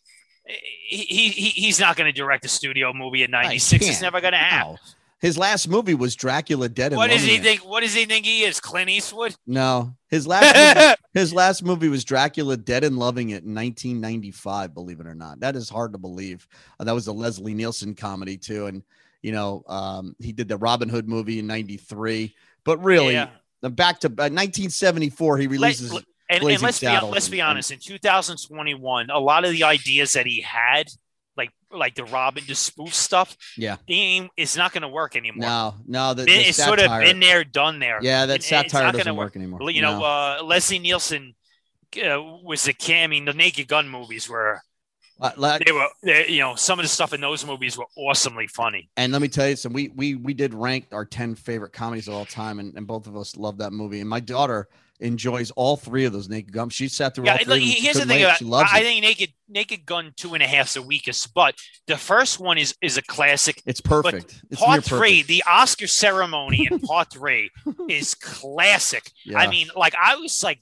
he, he he's not going to direct a studio movie he 96. It's never going to happen. His last movie was Dracula Dead and What does Loving he think? What does he think he is? Clint Eastwood? No, his [LAUGHS] last movie, his last movie was Dracula Dead and Loving It in 1995. Believe it or not, that is hard to believe. Uh, that was a Leslie Nielsen comedy too, and you know um, he did the Robin Hood movie in '93. But really, Yeah. uh, back to uh, 1974, he releases. Let- and, and let's be let's be honest. In 2021, a lot of the ideas that he had, like like the Robin to spoof stuff, yeah, ain't- it's not going to work anymore. no, no, the, the it's sort of been there, done there. Yeah, that And- and it's satire not doesn't gonna work anymore. You know, No. uh, Leslie Nielsen uh, was the can. I mean, the Naked Gun movies were Uh, like- they were they, you know some of the stuff in those movies were awesomely funny. And let me tell you some. We we we did rank our ten favorite comedies of all time, and, and both of us love that movie. And my daughter enjoys all three of those Naked Gun. She sat through Yeah, all three. like, of them. She here's the thing about she loves I it. think Naked Naked Gun two and a half's the weakest, but the first one is is a classic. It's perfect. It's part three, perfect. the Oscar ceremony in [LAUGHS] part three is classic. Yeah. I mean, like I was like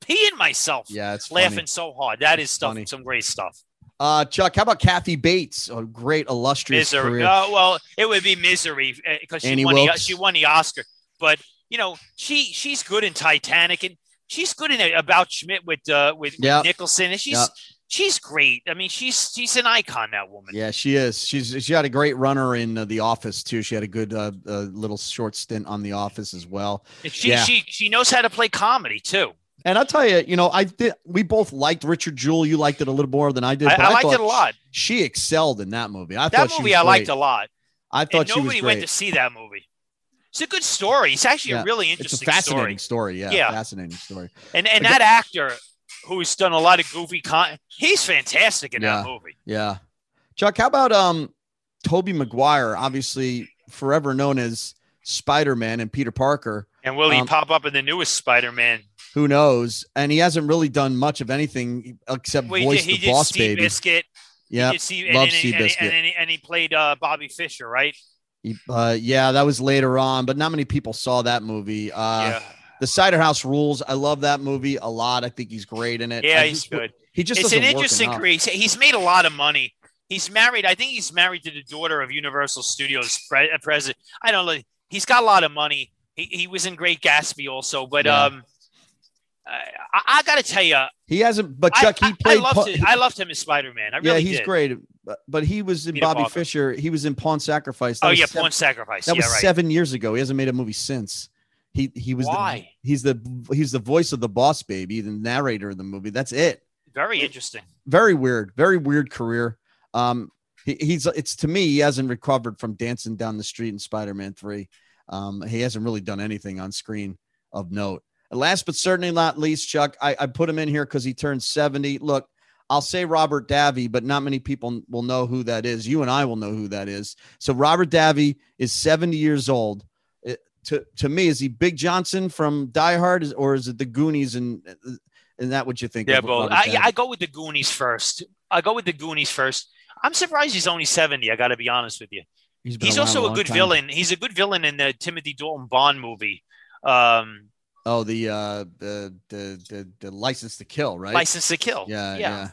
peeing myself yeah, it's laughing funny. so hard. That is stuff, Funny. some great stuff. Uh, Chuck, how about Kathy Bates? A great illustrious Misery. career. Uh, well, it would be misery because she Annie won the she won the Oscar. But you know, she she's good in Titanic and she's good in About Schmidt with uh with, with Nicholson and she's Yep. she's great. I mean, she's she's an icon. That woman. Yeah, she is. She's she had a great runner in uh, The Office too. She had a good uh, little short stint on The Office as well. And She Yeah. she she knows how to play comedy too. And I'll tell you, you know, I did. We both liked Richard Jewell. You liked it a little more than I did. I, but I liked it a lot. She excelled in that movie. I That thought she movie was I liked a lot. I thought and she was nobody great. went to see that movie. It's a good story. It's actually Yeah, a really interesting it's a fascinating story. story. Yeah, Yeah. fascinating story. And and that actor who's done a lot of goofy con he's fantastic in that movie. Yeah, Chuck. How about um, Tobey Maguire? Obviously, forever known as Spider Man and Peter Parker. And will he Um, pop up in the newest Spider-Man? Who knows? And he hasn't really done much of anything except Well, voice did, he the boss baby. Biscuit. Yeah, He did Steve, and, love and, Biscuit. and, and, he, and he played uh, Bobby Fischer, right? Uh, yeah, that was later on, but not many people saw that movie. Uh, yeah, The Cider House Rules. I love that movie a lot. I think he's great in it. yeah, I he's just- good. He just It's an interesting career. He's, he's made a lot of money. He's married. I think he's married to the daughter of Universal Studios pre- uh, president. I don't know. He's got a lot of money. He, he was in Great Gatsby also, but Yeah. um, I, I got to tell you, He hasn't, but I, Chuck, he played. I, loved Pa-. I loved him as Spider Man. I yeah, he's did. great. But, but he was in Peter Bobby Parker. Fischer. He was in Pawn Sacrifice. That Oh yeah, seven- Pawn Sacrifice. That yeah, was right. seven years ago. He hasn't made a movie since. He he was Why? the he's the he's the voice of the boss baby, the narrator of the movie. That's it. Very interesting. Very weird, very weird career. Um, he, he's it's to me he hasn't recovered from dancing down the street in Spider-Man Three. Um, he hasn't really done anything on screen of note. And last but certainly not least, Chuck, I, I put him in here because he turned seventy. Look, I'll say Robert Davi, but not many people will know who that is. You and I will know who that is. So Robert Davi is seventy years old. It- to to me, is he Big Johnson from Die Hard, is- or is it the Goonies? And and that what you think? Yeah, Robert I? I go with the Goonies first. I go with the Goonies first. I'm surprised he's only 70. I got to be honest with you. He's, He's also a long good time. villain. He's a good villain in the Timothy Dalton Bond movie, um, Oh, the uh the the the, the license to kill, right? License to Kill. yeah, yeah,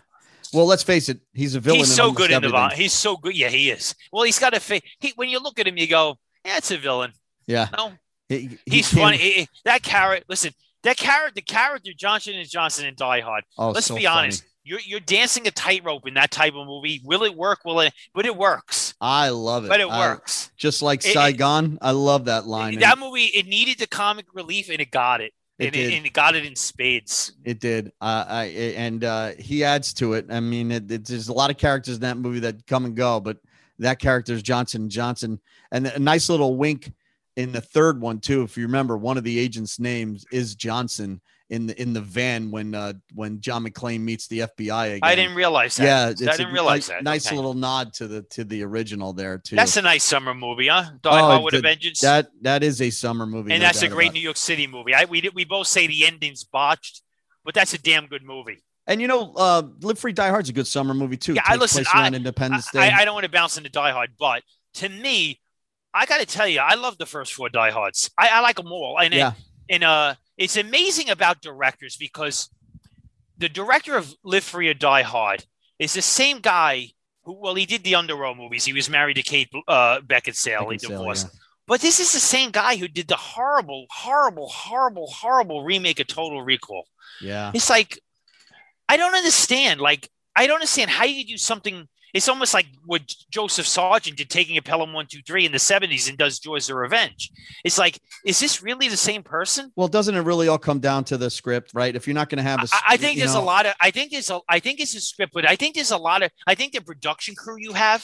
Well, let's face it, he's a villain. He's so good in the everything. He's so good. Yeah, he is. Well, he's got a face. He, when you look at him, you go, "Yeah, it's a villain." Yeah, No, he, he he's came- funny. He- that character. Listen, that character. The character Johnson and Johnson in Die Hard. Oh, Let's so be funny. You're you're dancing a tightrope in that type of movie. Will it work? Will it? But it works. I love it. But it I- works. just like It- it- Saigon. I love that line. that movie it needed the comic relief and it got it, It and, did. it and it got it in spades It did. Uh, I and uh, he adds to it. I mean, it, it, there's a lot of characters in that movie that come and go, but that character is Johnson Johnson, and a nice little wink in the third one too. If you remember, one of the agents' names is Johnson in the in the van when uh, when John McClane meets the FBI again. i didn't realize that Yeah, i didn't a realize ni- that Nice Okay. little nod to the to the original there too. that's a nice summer movie huh die Oh, hard with a vengeance that that is a summer movie, and no that's a great new york city movie I, we, did- we both say the ending's botched but that's a damn good movie And you know, uh, Live Free Die Hard's a good summer movie too. Yeah, I listen, I- Independence Day. I, I don't want to bounce into die hard but to me i gotta tell you i love the first four die hards i, I like them all and yeah, And uh, it's amazing about directors because the director of Live Free or Die Hard is the same guy who, well, he did the Underworld movies. He was married to Kate uh, Beckinsale. He divorced. yeah. But this is the same guy who did the horrible, horrible, horrible, horrible remake of Total Recall. Yeah. It's like I don't understand. Like I don't understand how you do something. It's almost like what Joseph Sargent did, taking a Pelham One Two Three in the '70s and does Jaws of Revenge. It's like, is this really the same person? Well, doesn't it really all come down to the script, right? If you're not going to have a, I, I think there's know- a lot of. I think there's a. I think it's a script, but I think there's a lot of. I think the production crew you have.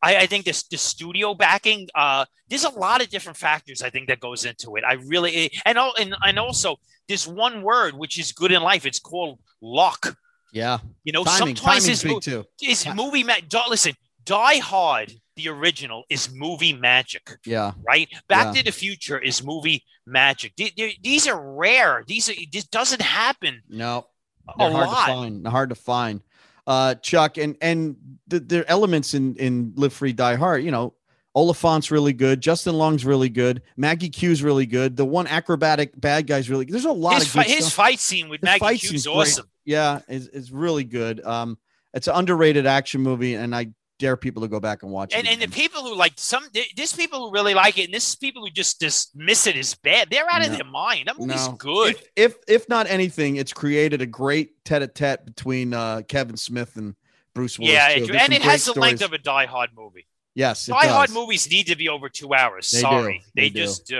I, I think this the studio backing. Uh, there's a lot of different factors. I think that goes into it. I really and all and and also there's one word which is good in life. It's called luck. Yeah. You know, Timing. sometimes Timing's this big mo- too. is movie. Ma- listen, Die Hard, the original, is movie magic, Yeah. right? Back Yeah. to the Future is movie magic. Th- th- These are rare. These are, this doesn't happen No. a They're hard lot. to find. They're hard to find. Uh, Chuck, and and the, the elements in in Live Free Die Hard. You know, Olyphant's really good. Justin Long's really good. Maggie Q's really good. The one acrobatic bad guy's really. There's a lot His, of fi- good his stuff. fight scene with His Maggie fight Q scene's great. awesome. Yeah, is is really good. Um, it's an underrated action movie, and I dare people to go back and watch And it. and the people who like some, th- this people who really like it, and this is people who just dismiss it as bad. They're out of their mind. That movie's No. good. If, if if not anything, it's created a great tete-a-tete between uh, Kevin Smith and Bruce Willis. yeah, it, and it has great the length of a Die Hard movie. Yes, Die Hard movies need to be over two hours. They do. Sorry, They they, do. just do.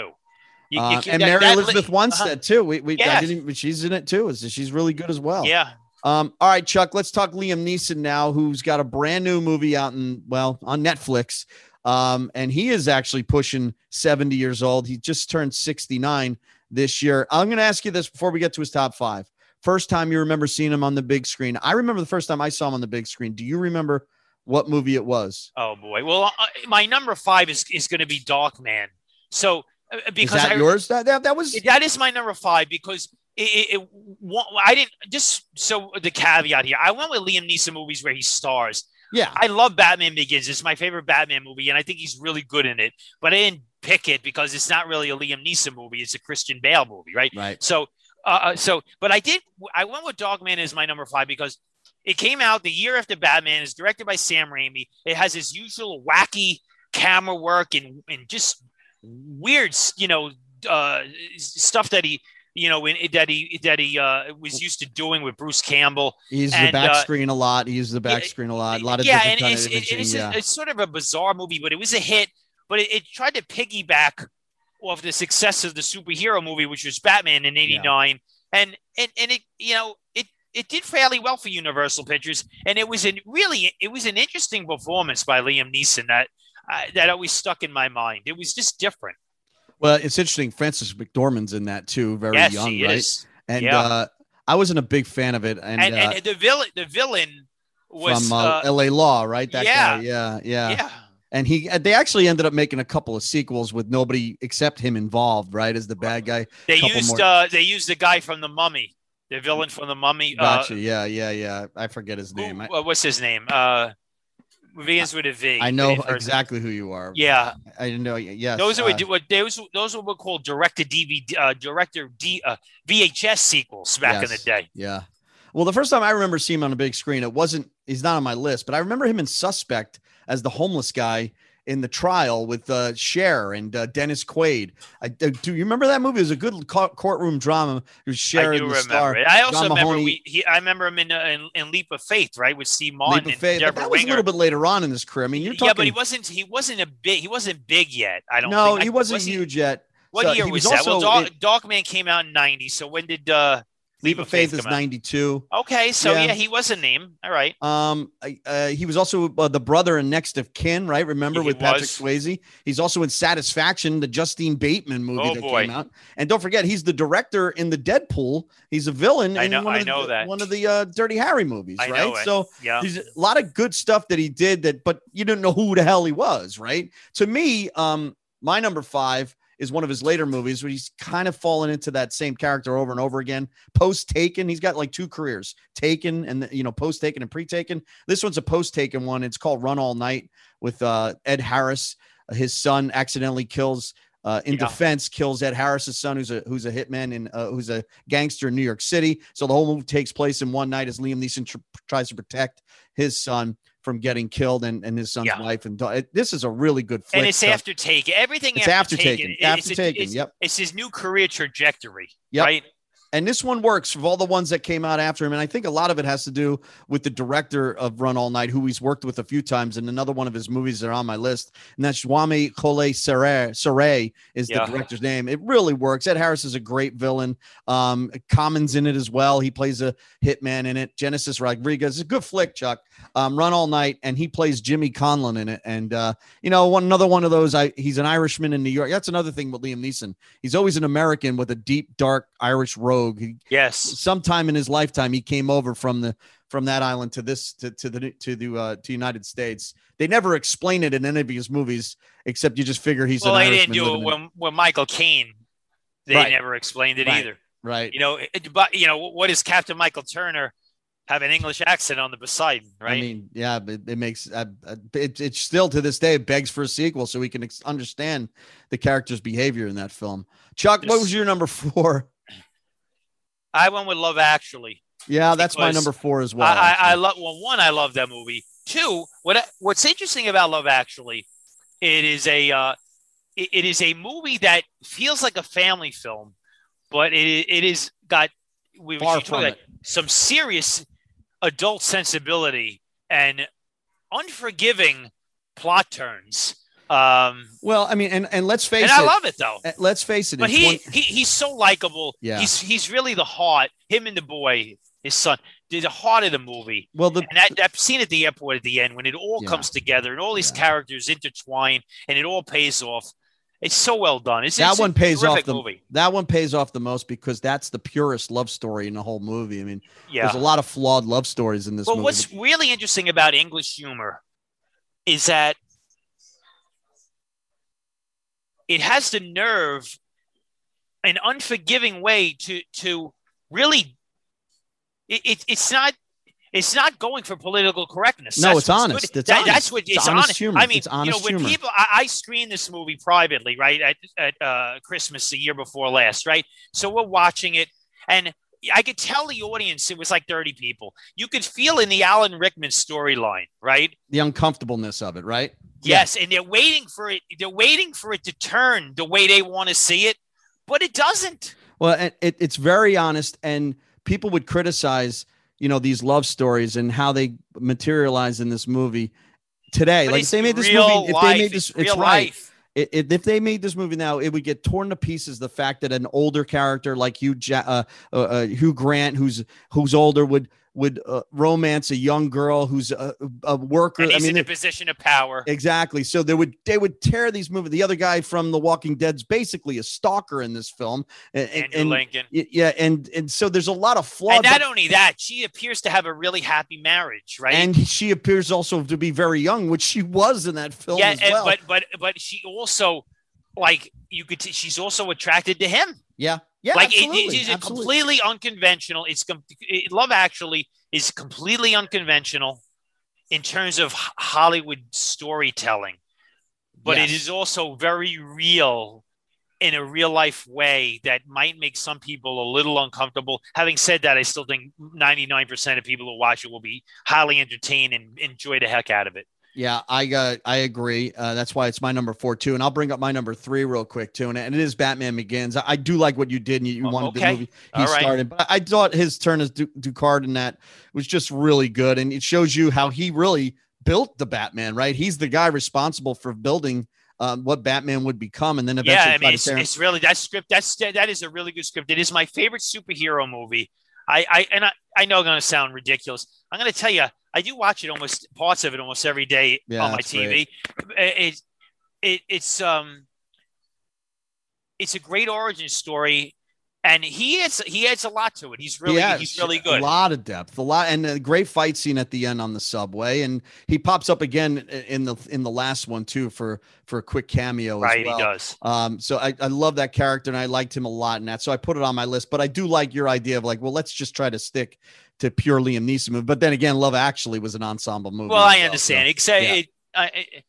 You- you Uh, and that- Mary that- Elizabeth Winstead uh-huh. too. We, we Yeah. didn't even, she's in it too. She's really good as well. Yeah, Um. All right, Chuck. Let's talk Liam Neeson now, who's got a brand new movie out in well on Netflix. Um, and he is actually pushing 70 years old. He just turned 69 this year. I'm going to ask you this before we get to his top five. First time you remember seeing him on the big screen. I remember the first time I saw him on the big screen. Do you remember what movie it was? Oh boy. Well, uh, my number five is is going to be Darkman. So uh, Is because that I, yours? That, that that was that is my number five because it, it, it I didn't just so the caveat here. I went with Liam Neeson movies where he stars. yeah. I love Batman Begins. It's my favorite Batman movie, and I think he's really good in it. But I didn't pick it because it's not really a Liam Neeson movie. It's a Christian Bale movie, right? Right. So, uh, uh, so, but I did. I went with Darkman as my number five because it came out the year after Batman. is directed by Sam Raimi. It has his usual wacky camera work and and just weird, you know, uh, stuff that he, you know, in, that he that he uh, was used to doing with Bruce Campbell. He uses And, the back uh, screen a lot. He uses the back yeah, screen a lot. A lot of yeah, and it's, it- it's, yeah. it's sort of a bizarre movie, but it was a hit. But it, it tried to piggyback off the success of the superhero movie, which was Batman in '89, and and and it you know it it did fairly well for Universal Pictures, and it was a really it was an interesting performance by Liam Neeson that uh, that always stuck in my mind. It was just different. Well, it's interesting. Frances McDormand's in that too. Very yes, young, right? is. And Yeah. uh, I wasn't a big fan of it. And, And, uh, and, the villain the villain was from uh, uh, L.A. Law, right? That yeah. guy. Yeah, yeah, yeah. And he, uh, they actually ended up making a couple of sequels with nobody except him involved, right? As the bad guy. They used more- uh, they used the guy from the Mummy, the villain from the Mummy. Gotcha. Uh, yeah, yeah, yeah. I forget his name. Uh, what's his name? Uh, begins with a V. I know exactly who you are. Yeah, I didn't know. Yes. those are uh, what, those those were what called director DVD, uh, director D, uh, VHS sequels back in the day. Yeah. Well, the first time I remember seeing him on a big screen, it wasn't, he's not on my list, but I remember him in Suspect as the homeless guy in the trial with uh, Cher and uh, Dennis Quaid. I, uh, do you remember that movie? It was a good co- courtroom drama. It was Cher I and the remember star. it. I also John remember we. He, I remember him in, uh, in in Leap of Faith, right, with Steve Martin Leap of Faith. That was a little bit later on in his career. I mean, you're talking. yeah, but he wasn't. He wasn't a big. He wasn't big yet. I don't. Know. No, think. he wasn't was he- huge yet. What So year was, was that? Well, Dog, Darkman came out in '90. So when did uh, Leap of Faith is come out? 92. Okay, so Yeah. yeah. he was a name. All right. Um, uh, he was also uh, the brother and Next of Kin, right? Remember with Patrick was. Swayze. He's also in Satisfaction, the Justine Bateman movie Oh, that boy. came out. And don't forget, he's the director in the Deadpool. He's a villain. I in know- One I of the, know that. one of the uh, Dirty Harry movies, I right? So Yeah. there's a lot of good stuff that he did that, but you didn't know who the hell he was, right? To me, um, my number five is one of his later movies where he's kind of fallen into that same character over and over again. Post Taken, he's got like two careers: Taken and you know post Taken and pre Taken. This one's a post Taken one. It's called Run All Night with uh, Ed Harris. His son accidentally kills uh, in Yeah. defense kills Ed Harris's son, who's a who's a hitman and uh, who's a gangster in New York City. So the whole movie takes place in one night as Liam Neeson tr- tries to protect his son from getting killed and, and his son's Yeah. wife. And it, this is a really good flick. and it's after Taken. Everything It's after, after Taken. It's, After it's, Taken, It's, yep. it's his new career trajectory. Yep. Right. and this one works of all the ones that came out after him. And I think a lot of it has to do with the director of Run All Night, who he's worked with a few times. And another one of his movies that are on my list, and that's Swami Kole Saray, Serra is Yeah. the director's name. It really works. Ed Harris is a great villain. Um, Common's in it as well. He plays a hitman in it. Genesis Rodriguez. It's a good flick, Chuck. Um, Run All Night, and he plays Jimmy Conlon in it. And uh, you know, one another one of those. I he's an Irishman in New York. That's another thing with Liam Neeson. He's always an American with a deep, dark Irish rogue. He, Yes. sometime in his lifetime, he came over from the from that island to this to, to the to the uh, to the United States. They never explain it in any of his movies, except you just figure he's Well, an they Irishman didn't do it when, when Michael Caine. They Right. never explained it Right. either. right. You know, but you know what is Captain Michael Turner have an English accent on the Poseidon, right? I mean, yeah, but it makes uh, it, it's still to this day begs for a sequel so we can ex- understand the character's behavior in that film. Chuck, what was your number four? I went with Love Actually. Yeah, that's my number four as well. I, I, I love well, one, I love that movie. Two, what what's interesting about Love Actually, it is a uh, it, it is a movie that feels like a family film, but it it is got we Far from about it. some serious adult sensibility and unforgiving plot turns. Um, Well, I mean, and and let's face and it. I love it though. let's face it. But he, 20 he he's so likable. Yeah. He's he's really the heart. Him and the boy, his son, the heart of the movie. well, the And that, that scene at the airport at the end when it all Yeah. comes together and all these Yeah. characters intertwine and it all pays off. It's so well done. It's, that it's one pays off the movie. that one pays off the most because that's the purest love story in the whole movie. I mean, Yeah. there's a lot of flawed love stories in this But movie. what's really interesting about English humor is that it has the nerve, an unforgiving way to to really. It, it, it's not. It's not going for political correctness. No, That's it's honest. good. It's That- honest. That's what It's it's, honest honest. humor. I mean, It's you know, when humor. people, I, I screened this movie privately, right at at uh, Christmas the year before last, right. So we're watching it, and I could tell the audience it was like thirty people. You could feel in the Alan Rickman storyline, right? the uncomfortableness of it, right? Yeah. Yes, and they're waiting for it. They're waiting for it to turn the way they want to see it, but it doesn't. Well, it, it's very honest, and people would criticize, you know, these love stories and how they materialize in this movie today. But like if they made this movie, if life. they made this, it's it's right. life. It, it, if they made this movie now, it would get torn to pieces. The fact that an older character like Hugh ja- uh, uh, uh, Hugh Grant, who's who's older, would would uh, romance a young girl who's a, a worker. I mean, in a position of power. Exactly. So they would they would tear these movies. The other guy from The Walking Dead's basically a stalker in this film, and, and- Andrew and- Lincoln. yeah, and and so there's a lot of flaws. And not only that, she appears to have a really happy marriage, right? and she appears also to be very young, which she was in that film yeah, as and- well. but but but she also, like, you could. T- she's also attracted to him. yeah, yeah, like, it, it is completely unconventional. It's com- it, Love Actually is completely unconventional in terms of Hollywood storytelling, but it Yes. is also very real in a real life way that might make some people a little uncomfortable. Having said that, I still think 99% of people who watch it will be highly entertained and enjoy the heck out of it. Yeah, I got. I agree. Uh, that's why it's my number four too, and I'll bring up my number three real quick too, and, and it is Batman Begins. I, I do like what you did, and you, you Oh, wanted the movie he All right. started, but I thought his turn as du- Ducard in that was just really good, and it shows you how he really built the Batman. Right, he's the guy responsible for building um, what Batman would become, and then eventually yeah, I mean, it's, it's really that script. That's that is a really good script. It is my favorite superhero movie. I, I and I, I know I'm going to sound ridiculous. I'm going to tell you, I do watch it almost parts of it almost every day Yeah, on my TV. great. It, it it's um it's a great origin story, and he adds he adds a lot to it. He's really Yeah, he's really good. A lot of depth, a lot, and a great fight scene at the end on the subway, and he pops up again in the in the last one too for for a quick cameo. as Right, well. he does. Um, so I, I love that character and I liked him a lot in that. So I put it on my list, but I do like your idea of like, well, let's just try to stick to pure Liam Neeson movie. But then again, Love Actually was an ensemble movie. Well, I understand. so- Except yeah. it, I, it,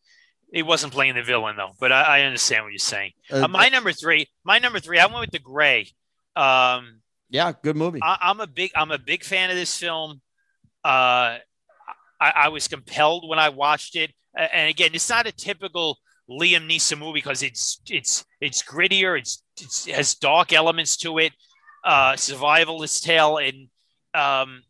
He wasn't playing the villain though, but I, I understand what you're saying. Uh, Uh, my number three, my number three, I went with the Gray. Um, yeah, good movie. I, I'm a big, I'm a big fan of this film. Uh, I, I was compelled when I watched it, and again, it's not a typical Liam Neeson movie because it's it's it's grittier, it's, it's it has dark elements to it, uh, survivalist tale, and um,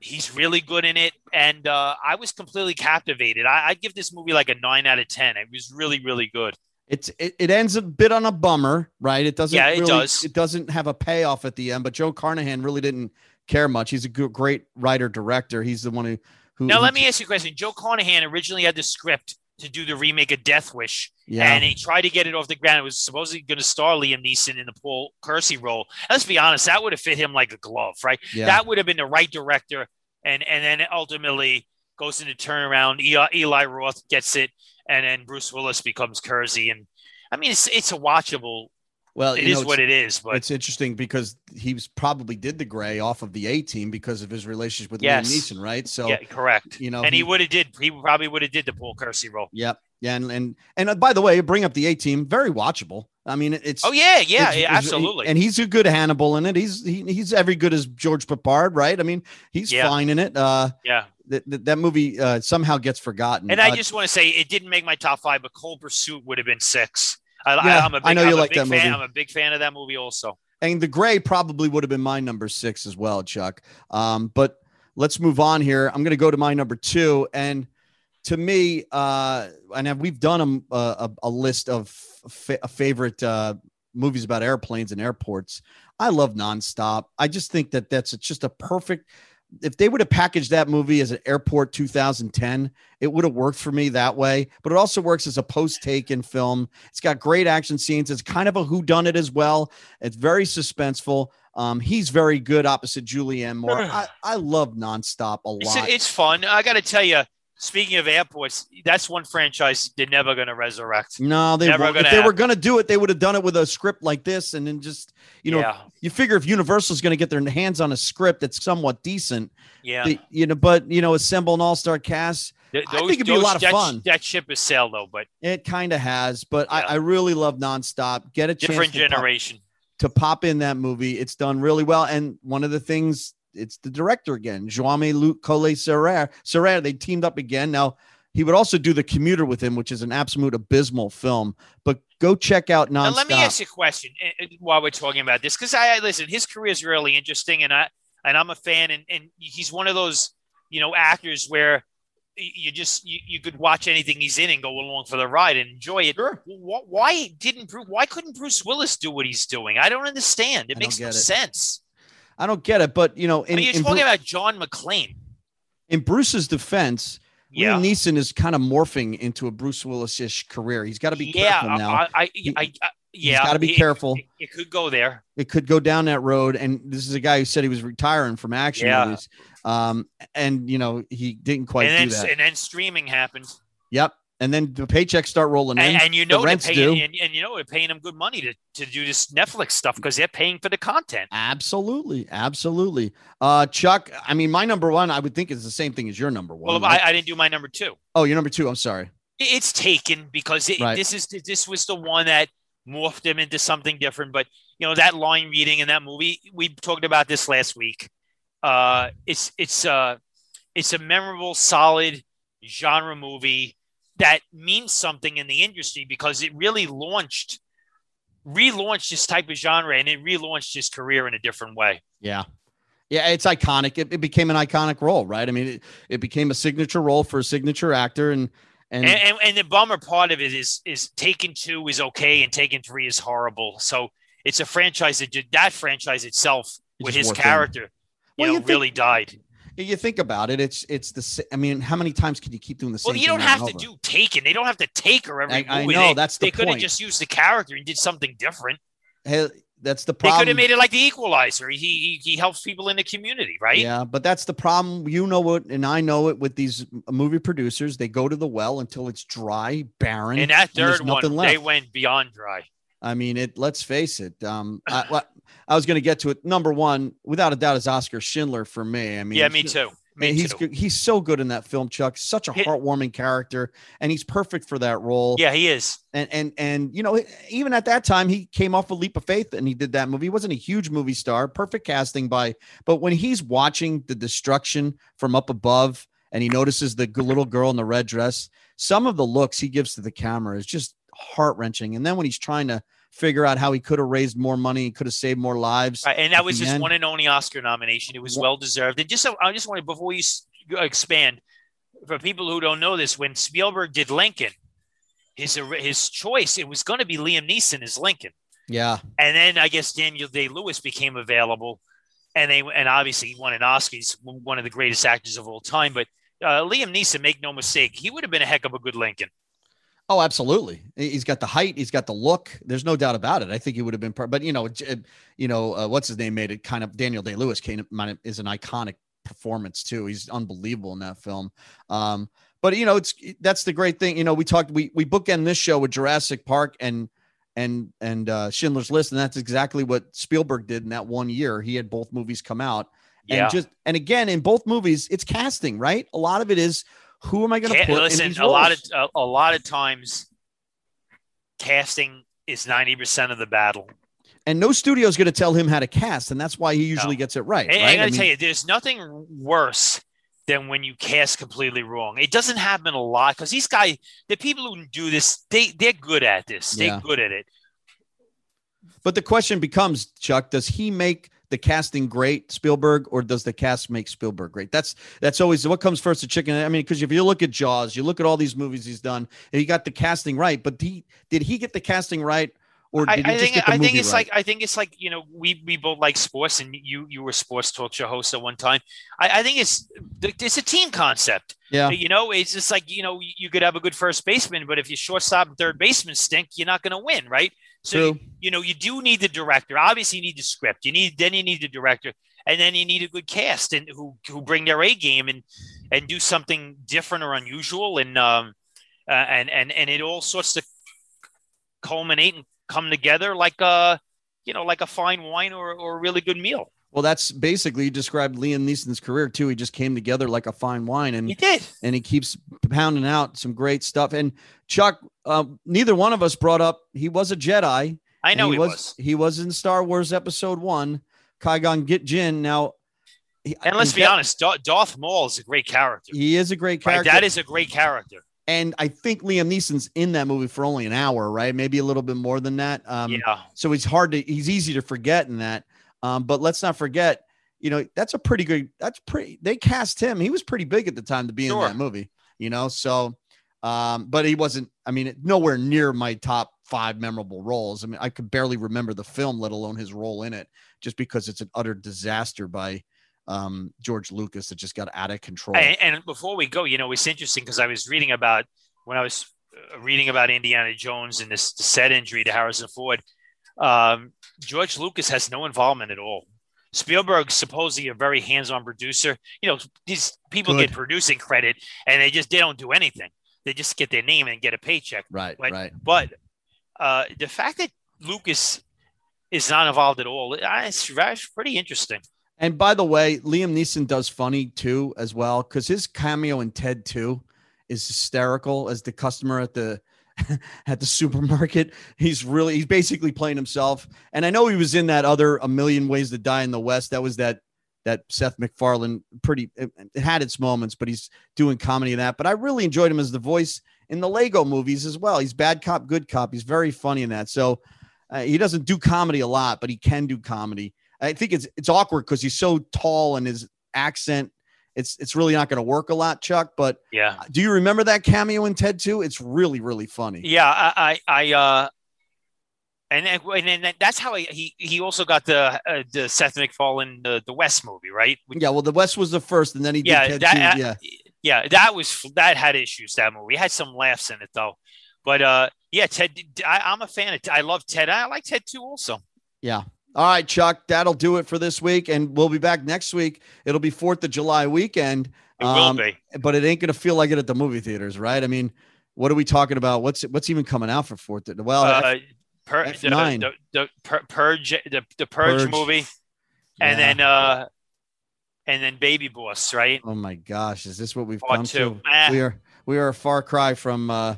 he's really good in it. And uh, I was completely captivated. I, I'd give this movie like a nine out of ten. It was really, really good. It's it, it ends a bit on a bummer, right? It doesn't. Yeah, it really, does. It doesn't have a payoff at the end. But Joe Carnahan really didn't care much. He's a good, great writer director. He's the one who. who Now, let me ask you a question. Joe Carnahan originally had the script to do the remake of Death Wish, Yeah. and he tried to get it off the ground. It was supposedly going to star Liam Neeson in the Paul Kersey role. Let's be honest, that would have fit him like a glove, right? yeah. That would have been the right director, and and then ultimately goes into turnaround. Eli, Eli Roth gets it, and then Bruce Willis becomes Kersey, and I mean it's it's a watchable. well, It is know, what it is, but It's interesting because he was probably did the gray off of the A team because of his relationship with Yes. Liam Neeson, right? So yeah, correct. you know, and he would have did. He probably would have did the Paul Kersey role. Yep. Yeah, and and and uh, by the way, bring up the A team, very watchable. I mean, it's Oh yeah, yeah, it's- yeah it's- absolutely. and he's a good Hannibal in it. He's he, he's every good as George Peppard, right? I mean, he's Yeah. fine in it. Uh, yeah. that that, that movie uh, somehow gets forgotten. And I Uh, just want to say it didn't make my top five, but Cold Pursuit would have been six. I, Yeah, I, am a big, I know I'm you a like that fan. movie. I'm a big fan of that movie also. and the gray probably would have been my number six as well, Chuck. Um, but let's move on here. I'm going to go to my number two, and to me, uh, and we've done a, a, a list of fa- favorite uh, movies about airplanes and airports. I love Nonstop. I just think that that's just a perfect. If they would have packaged that movie as an Airport 2010, it would have worked for me that way. But it also works as a post-taken film. It's got great action scenes. It's kind of a whodunit as well. It's very suspenseful. Um, he's very good opposite Julianne Moore. I, I love Nonstop a It's, lot. it's fun. I got to tell you, speaking of airports, that's one franchise they're never going to resurrect. no, they never won't. gonna if they were going to do it, they would have done it with a script like this, and then just you know, yeah, you figure if Universal's going to get their hands on a script that's somewhat decent, yeah. they- you know, but you know, assemble an all-star cast, Th- I think it'd be a lot of fun. That ship is sailed though, but it kind of has. But I, Yeah. I really love Nonstop. Get a chance different to pop- generation. to pop in that movie. It's done really well. And one of the things, it's the director again, Jaume Luc Collet Serrer. Serra, they teamed up again. Now, he would also do The Commuter with him, which is an absolute abysmal film. But go check out Now, Nonstop. let me ask you a question eh, eh, while we're talking about this, because I I- listen, his career is really interesting, and I and I'm a fan, and, and he's one of those you know actors where you just you, you could watch anything he's in and go along for the ride and enjoy it. Sure. Why didn't Bruce, why couldn't Bruce Willis do what he's doing? I don't understand. It I makes no it. sense. I don't get it, but you know, in, I mean, you're in, talking Bru- about John McClane. in Bruce's defense, Yeah. Liam Neeson is kind of morphing into a Bruce Willis-ish career. He's got to be yeah, careful now. I, I, I, I, yeah, gotta be it- careful. It, it could go there. it could go down that road. And this is a guy who said he was retiring from action Yeah. movies. Um, and you know, he didn't quite and do then that. and then streaming happened. Yep. And then the paychecks start rolling in. and, and you know they're rents paying, and, and you know they're paying them good money to, to do this Netflix stuff because they're paying for the content. Absolutely, absolutely. Uh, Chuck, I mean, my number one, I would think is the same thing as your number one. Well, right? I, I didn't do my number two. oh, your number two. I'm sorry. It's taken because it, Right. this is this was the one that morphed them into something different. But you know that line reading in that movie, we talked about this last week. Uh, it's it's uh, it's a memorable, solid genre movie that means something in the industry because it really launched, relaunched this type of genre, and it relaunched his career in a different way. Yeah. Yeah, it's iconic. It, it became an iconic role, right? I mean, it, it became a signature role for a signature actor, and and, and, and, and the bummer part of it is is Taken Two is okay and Taken Three is horrible. So it's a franchise that did that franchise itself with his character, you Well, know, you think- really died. You think about it, it's it's the. I mean, how many times can you keep doing the same? Thing? Well, you don't have to over? do Taken. They don't have to take her every I, I know they, that's the they could have just used the character and did something different. Hey, that's the problem. They could have made it like the Equalizer. He, he he helps people in the community, right? Yeah, but that's the problem. You know it, and I know it with these movie producers. They go to the well until it's dry, barren. And that third nothing one, left. they went beyond dry. I mean, it. Let's face it. Um, I, I was going to get to it. Number one, without a doubt, is Oskar Schindler for me. I mean, yeah, me too. Me he's too. he's so good in that film, Chuck. Such a heartwarming character, and he's perfect for that role. Yeah, he is. and and and you know, even at that time, he came off a leap of faith, and he did that movie. He wasn't a huge movie star, perfect casting by, but when he's watching the destruction from up above, and he notices the little girl in the red dress, some of the looks he gives to the camera is just heart wrenching. And then when he's trying to figure out how he could have raised more money, could have saved more lives. Right, and that was his one and only Oscar nomination. It was well deserved. And just I just wanted before you expand, for people who don't know this, when Spielberg did Lincoln, his his choice it was going to be Liam Neeson as Lincoln, Yeah, and then I guess Daniel Day Lewis became available, and they and obviously he won an Oscar. He's one of the greatest actors of all time. But uh, Liam Neeson, make no mistake, he would have been a heck of a good Lincoln. Oh, absolutely. He- He's got the height. He's got the look. There's no doubt about it. I think he would have been part. But you know, you know, uh, what's his name made it kind of. Daniel Day Lewis is an iconic performance too. He's unbelievable in that film. Um, but you know, it's that's the great thing. You know, we talked. We we bookend this show with Jurassic Park and and and uh, Schindler's List, and that's exactly what Spielberg did in that one year. He had both movies come out. Yeah. And just and again in both movies, it's casting, right? A lot of it is who am I going to put in listen, a lot of a, a lot of times, casting is ninety percent of the battle. and no studio is going to tell him how to cast, and that's why he usually No. gets it right. And, right? I gotta mean, tell you, there's nothing worse than when you cast completely wrong. It doesn't happen a lot because these guys, the people who do this, they they're good at this. They're Yeah. good at it. but the question becomes, Chuck, does he make the casting great, Spielberg, or does the cast make Spielberg great? That's that's always what comes first, the chicken. I mean, because if you look at Jaws, you look at all these movies he's done, and he got the casting right, but he did he get the casting right, or I, did he I just think get the I think it's right? like I think it's like you know we we both like sports and you you were sports talk show host at one time. I, I think it's it's a team concept. yeah, You know, it's just like you know you could have a good first baseman, but if your shortstop and third baseman stink, you're not going to win, right? So you, you know you do need the director. Obviously, you need the script. You need then you need the director, and then you need a good cast and who who bring their A game and and do something different or unusual, and um uh, and and and it all sorts to culminate and come together like a you know like a fine wine or or a really good meal. Well, that's basically described Liam Neeson's career too. He just came together like a fine wine, and He did. and he keeps pounding out some great stuff. And Chuck, uh, neither one of us brought up he was a Jedi. I know he, was. He was in Star Wars Episode One, Qui-Gon Get Jin. Now, he, And let's he- be honest, Dar- Darth Maul is a great character. he is a great Right? character. That is a great character. and I think Liam Neeson's in that movie for only an hour, right? Maybe a little bit more than that. Um, yeah. So he's hard to, he's easy to forget in that. Um, but let's not forget, you know, that's a pretty good, that's pretty, they cast him. He was pretty big at the time to be Sure. in that movie, you know? So, um, but he wasn't, I mean, nowhere near my top five memorable roles. I mean, I could barely remember the film, let alone his role in it, just because it's an utter disaster by um, George Lucas that just got out of control. And, and before we go, you know, it's interesting because I was reading about when I was uh, reading about Indiana Jones and this set injury to Harrison Ford. Um, George Lucas has no involvement at all. Spielberg's supposedly a very hands-on producer. You know, these people Good. get producing credit and they just they don't do anything. They just get their name and get a paycheck. right, But- right. But uh, the fact that Lucas is not involved at all, it's, it's pretty interesting. And by the way, Liam Neeson does funny too as well because his cameo in Ted 2 is hysterical as the customer at the [LAUGHS] at the supermarket. He's really he's basically playing himself. And I know he was in that other A Million Ways to Die in the West. That was that that Seth MacFarlane pretty it, it had its moments, but he's doing comedy in that. But I really enjoyed him as the voice in the Lego movies as well. He's bad cop, good cop. He's very funny in that. So uh, he doesn't do comedy a lot, but he can do comedy. I think it's it's awkward because he's so tall and his accent. It's it's really not going to work a lot, Chuck. But Yeah. do you remember that cameo in Ted 2? It's really really funny. Yeah, I, I, I uh, and then, and then that's how he, he, also got the, uh, the Seth MacFarlane, the, the West movie, right? Yeah, well, the West was the first, and then he did Yeah, Ted that, 2. uh, Yeah, yeah, that was, that had issues, that movie. It had some laughs in it though. But, uh, yeah, Ted, I, I'm a fan of, I love Ted. I like Ted too also. yeah. All right, Chuck, that'll do it for this week, and we'll be back next week. It'll be Fourth of July weekend, It will Um, be. but it ain't going to feel like it at the movie theaters, right? I mean, what are we talking about? What's what's even coming out for Fourth? of- Well, Uh, Pur- the, F9. the, the, Pur- Purge, the, the Purge, Purge. movie. yeah. And then, uh, and then Baby Boss, right? Oh my gosh, is this what we've Part come two. to? Ah. We are we are a far cry from uh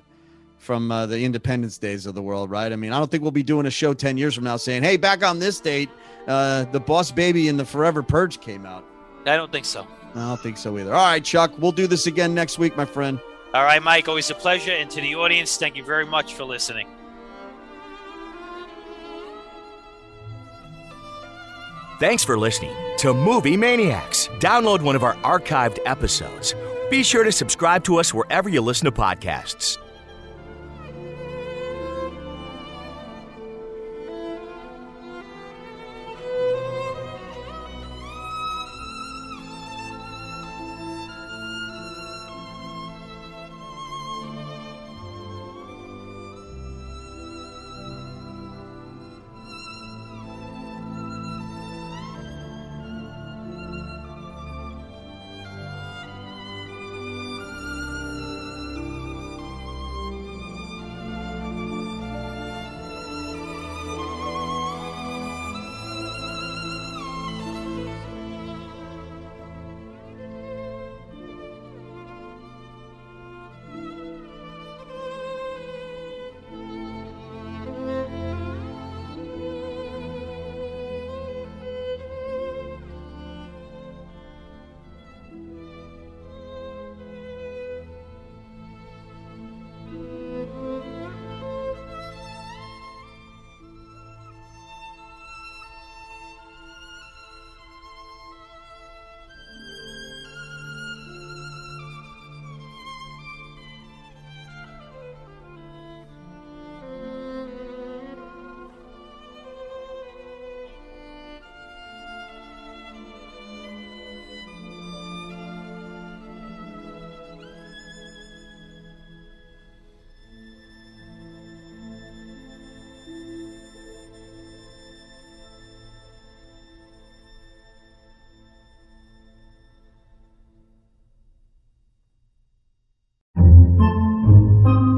from uh, the independence days of the world, right? I mean, I don't think we'll be doing a show 10 years from now saying, "Hey, back on this date, uh the Boss Baby and the Forever Purge came out." I don't think so. I don't think so either. All right, Chuck, we'll do this again next week, my friend. All right, Mike, always a pleasure. And to the audience, thank you very much for listening. Thanks for listening to Movie Maniacs. Download one of our archived episodes. Be sure to subscribe to us wherever you listen to podcasts.